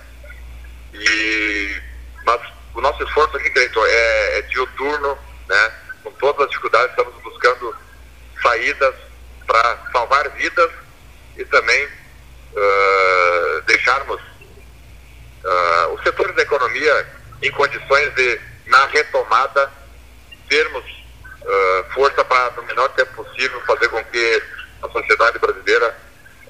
E, mas o nosso esforço aqui, Cleiton, é, é diuturno, né? com todas as dificuldades, estamos buscando saídas para salvar vidas e também uh, deixarmos uh, os setores da economia em condições de, na retomada, termos uh, força para, no menor tempo possível, fazer com que a sociedade brasileira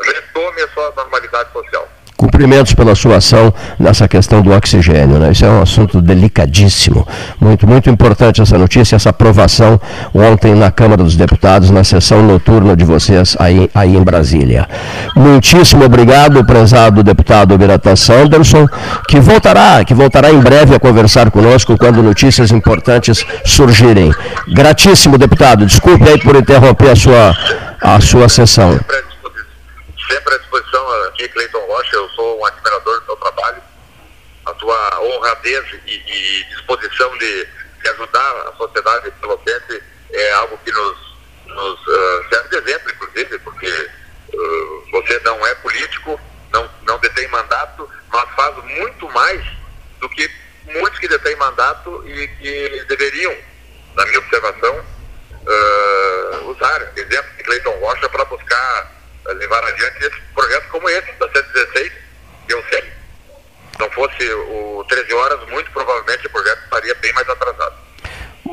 retome a sua normalidade social. Cumprimentos pela sua ação nessa questão do oxigênio. Né? Isso é um assunto delicadíssimo. Muito, muito importante essa notícia, essa aprovação ontem na Câmara dos Deputados, na sessão noturna de vocês aí, aí em Brasília. Muitíssimo obrigado, prezado deputado Birata Sanderson, que voltará, que voltará em breve a conversar conosco quando notícias importantes surgirem. Gratíssimo, deputado. Desculpe aí por interromper a sua, a sua sessão. Sempre à disposição aqui, Cleiton Rocha. Eu sou um admirador do seu trabalho. A tua honradez e, e disposição de, de, ajudar a sociedade pelotense é algo que nos, nos uh, serve de exemplo, inclusive, porque uh, você não é político, não, não detém mandato, mas faz muito mais do que muitos que detêm mandato e que deveriam, na minha observação, uh, usar exemplo de Cleiton Rocha para buscar levar adiante esse projeto como esse, da 116, que eu sei. Se não fosse o 13 horas, muito provavelmente o projeto estaria bem mais atrasado.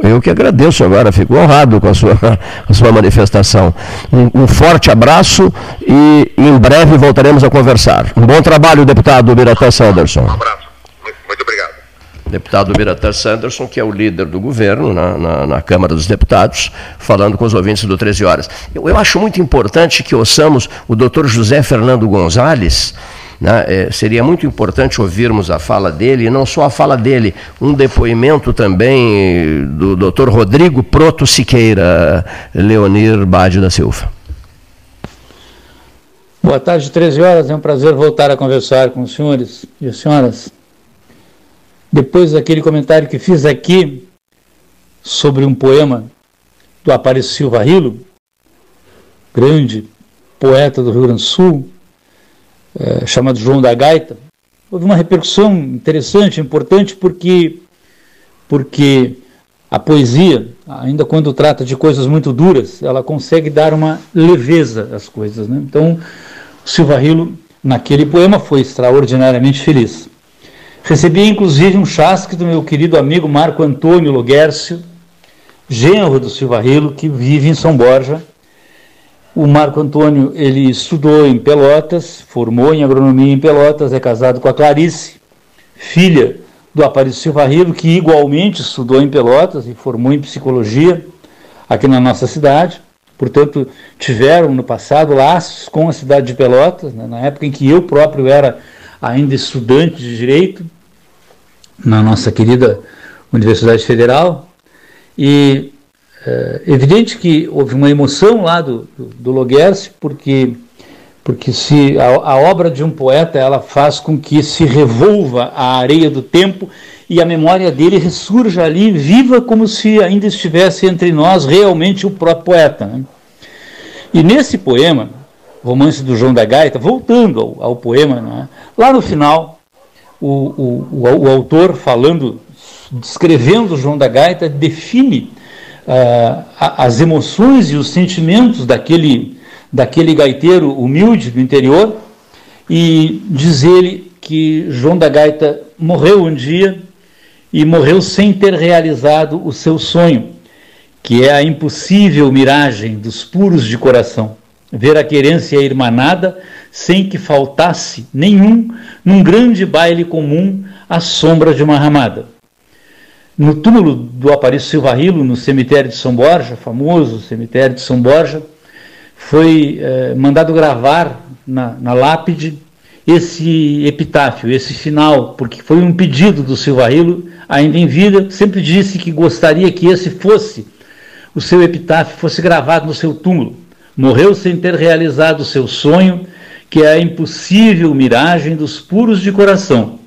Eu que agradeço agora, fico honrado com a sua, a sua manifestação. Um, um, forte abraço e em breve voltaremos a conversar. Um bom trabalho, deputado Biratã Sanderson. Um abraço. Muito obrigado. Deputado Biratã Sanderson, que é o líder do governo na, na, na, Câmara dos Deputados, falando com os ouvintes do 13 Horas. Eu, eu acho muito importante que ouçamos o doutor José Fernando Gonzalez, né? É, seria muito importante ouvirmos a fala dele, e não só a fala dele, um depoimento também do Dr. Rodrigo Proto Siqueira, Leonir Bade da Silva. Boa tarde, 13 horas. É um prazer voltar a conversar com os senhores e as senhoras. Depois daquele comentário que fiz aqui sobre um poema do Aparecido Silva Rilo, grande poeta do Rio Grande do Sul, é, chamado João da Gaita, houve uma repercussão interessante, importante, porque, porque a poesia, ainda quando trata de coisas muito duras, ela consegue dar uma leveza às coisas. Né? Então, Silva Rilo, naquele poema, foi extraordinariamente feliz. Recebi, inclusive, um chasque do meu querido amigo Marco Antônio Loguércio, genro do Silva Rilo, que vive em São Borja, o Marco Antônio, ele estudou em Pelotas, formou em agronomia em Pelotas, é casado com a Clarice, filha do Aparício Silva Rilo, que igualmente estudou em Pelotas e formou em psicologia aqui na nossa cidade. Portanto, tiveram no passado laços com a cidade de Pelotas, né, na época em que eu próprio era ainda estudante de direito, na nossa querida Universidade Federal. E é evidente que houve uma emoção lá do, do, do Loguerce, porque, porque se a, a, obra de um poeta ela faz com que se revolva a areia do tempo e a memória dele ressurja ali, viva como se ainda estivesse entre nós realmente o próprio poeta. Né? E nesse poema, Romance do João da Gaita, voltando ao, ao poema, né? lá no final, o, o, o, o autor falando, descrevendo João da Gaita, define uh, as emoções e os sentimentos daquele, daquele gaiteiro humilde do interior, e diz ele que João da Gaita morreu um dia e morreu sem ter realizado o seu sonho, que é a impossível miragem dos puros de coração, ver a querência irmanada sem que faltasse nenhum num grande baile comum à sombra de uma ramada no túmulo do Aparício Silva Rilo, no cemitério de São Borja, famoso cemitério de São Borja, foi eh, mandado gravar na, na, lápide esse epitáfio, esse final, porque foi um pedido do Silva Rilo, ainda em vida, sempre disse que gostaria que esse fosse, o seu epitáfio fosse gravado no seu túmulo. Morreu sem ter realizado o seu sonho, que é a impossível miragem dos puros de coração,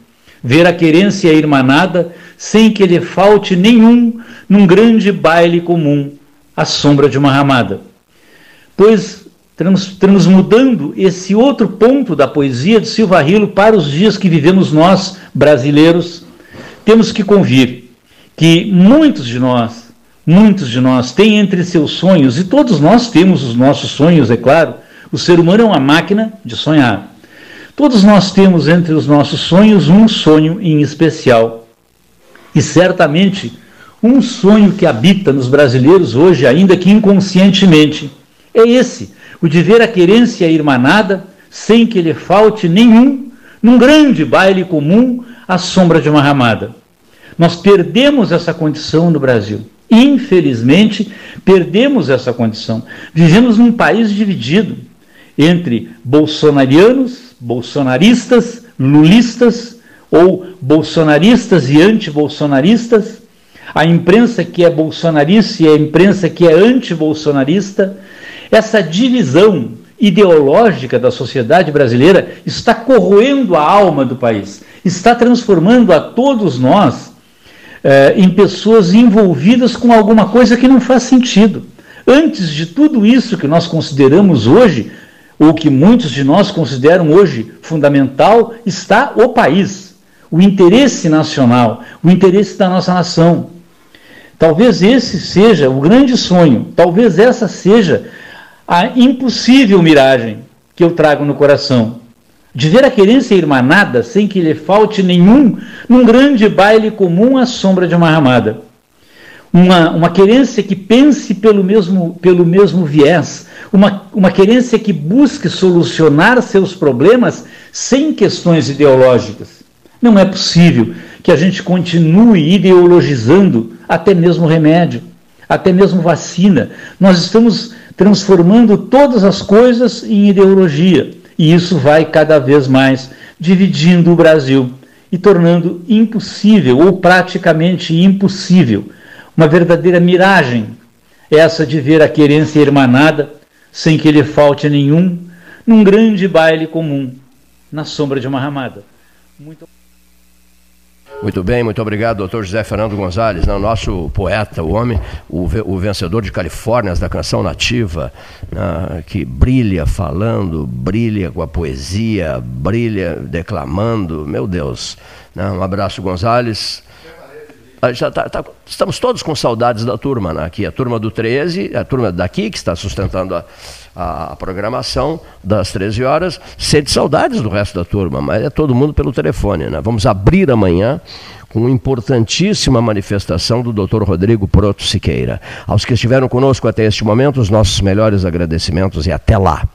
ver a querência irmanada sem que lhe falte nenhum num grande baile comum, à sombra de uma ramada. Pois, transmudando esse outro ponto da poesia de Silva Rilo para os dias que vivemos nós, brasileiros, temos que convir que muitos de nós, muitos de nós têm entre seus sonhos, e todos nós temos os nossos sonhos, é claro, o ser humano é uma máquina de sonhar. Todos nós temos entre os nossos sonhos um sonho em especial e certamente um sonho que habita nos brasileiros hoje, ainda que inconscientemente, é esse: o de ver a querência irmanada sem que lhe falte nenhum num grande baile comum à sombra de uma ramada. Nós perdemos essa condição no Brasil. Infelizmente, perdemos essa condição. Vivemos num país dividido entre bolsonarianos, bolsonaristas, lulistas ou bolsonaristas e anti-bolsonaristas, a imprensa que é bolsonarista e a imprensa que é anti-bolsonarista. Essa divisão ideológica da sociedade brasileira está corroendo a alma do país, está transformando a todos nós eh, em pessoas envolvidas com alguma coisa que não faz sentido. Antes de tudo isso que nós consideramos hoje, ou que muitos de nós consideram hoje fundamental, está o país, o interesse nacional, o interesse da nossa nação. Talvez esse seja o grande sonho, talvez essa seja a impossível miragem que eu trago no coração, de ver a querência irmanada sem que lhe falte nenhum, num grande baile comum à sombra de uma ramada. Uma, uma querência que pense pelo mesmo, pelo mesmo viés, uma, uma querência que busque solucionar seus problemas sem questões ideológicas. Não é possível que a gente continue ideologizando até mesmo remédio, até mesmo vacina. Nós estamos transformando todas as coisas em ideologia. E isso vai cada vez mais dividindo o Brasil e tornando impossível, ou praticamente impossível, uma verdadeira miragem, essa de ver a querência irmanada, sem que lhe falte nenhum, num grande baile comum, na sombra de uma ramada. Muito muito bem, muito obrigado, doutor José Fernando Gonzalez, né, o nosso poeta, o homem, o, o vencedor de Califórnias da canção nativa, né, que brilha falando, brilha com a poesia, brilha declamando, meu Deus. Né, um abraço, Gonzalez. Ah, já tá, tá, estamos todos com saudades da turma, né? aqui a turma do 13, a turma daqui que está sustentando a, a programação das 13 horas, sente saudades do resto da turma, mas é todo mundo pelo telefone. Né? Vamos abrir amanhã com uma importantíssima manifestação do Dr. Rodrigo Proto Siqueira. Aos que estiveram conosco até este momento, os nossos melhores agradecimentos e até lá.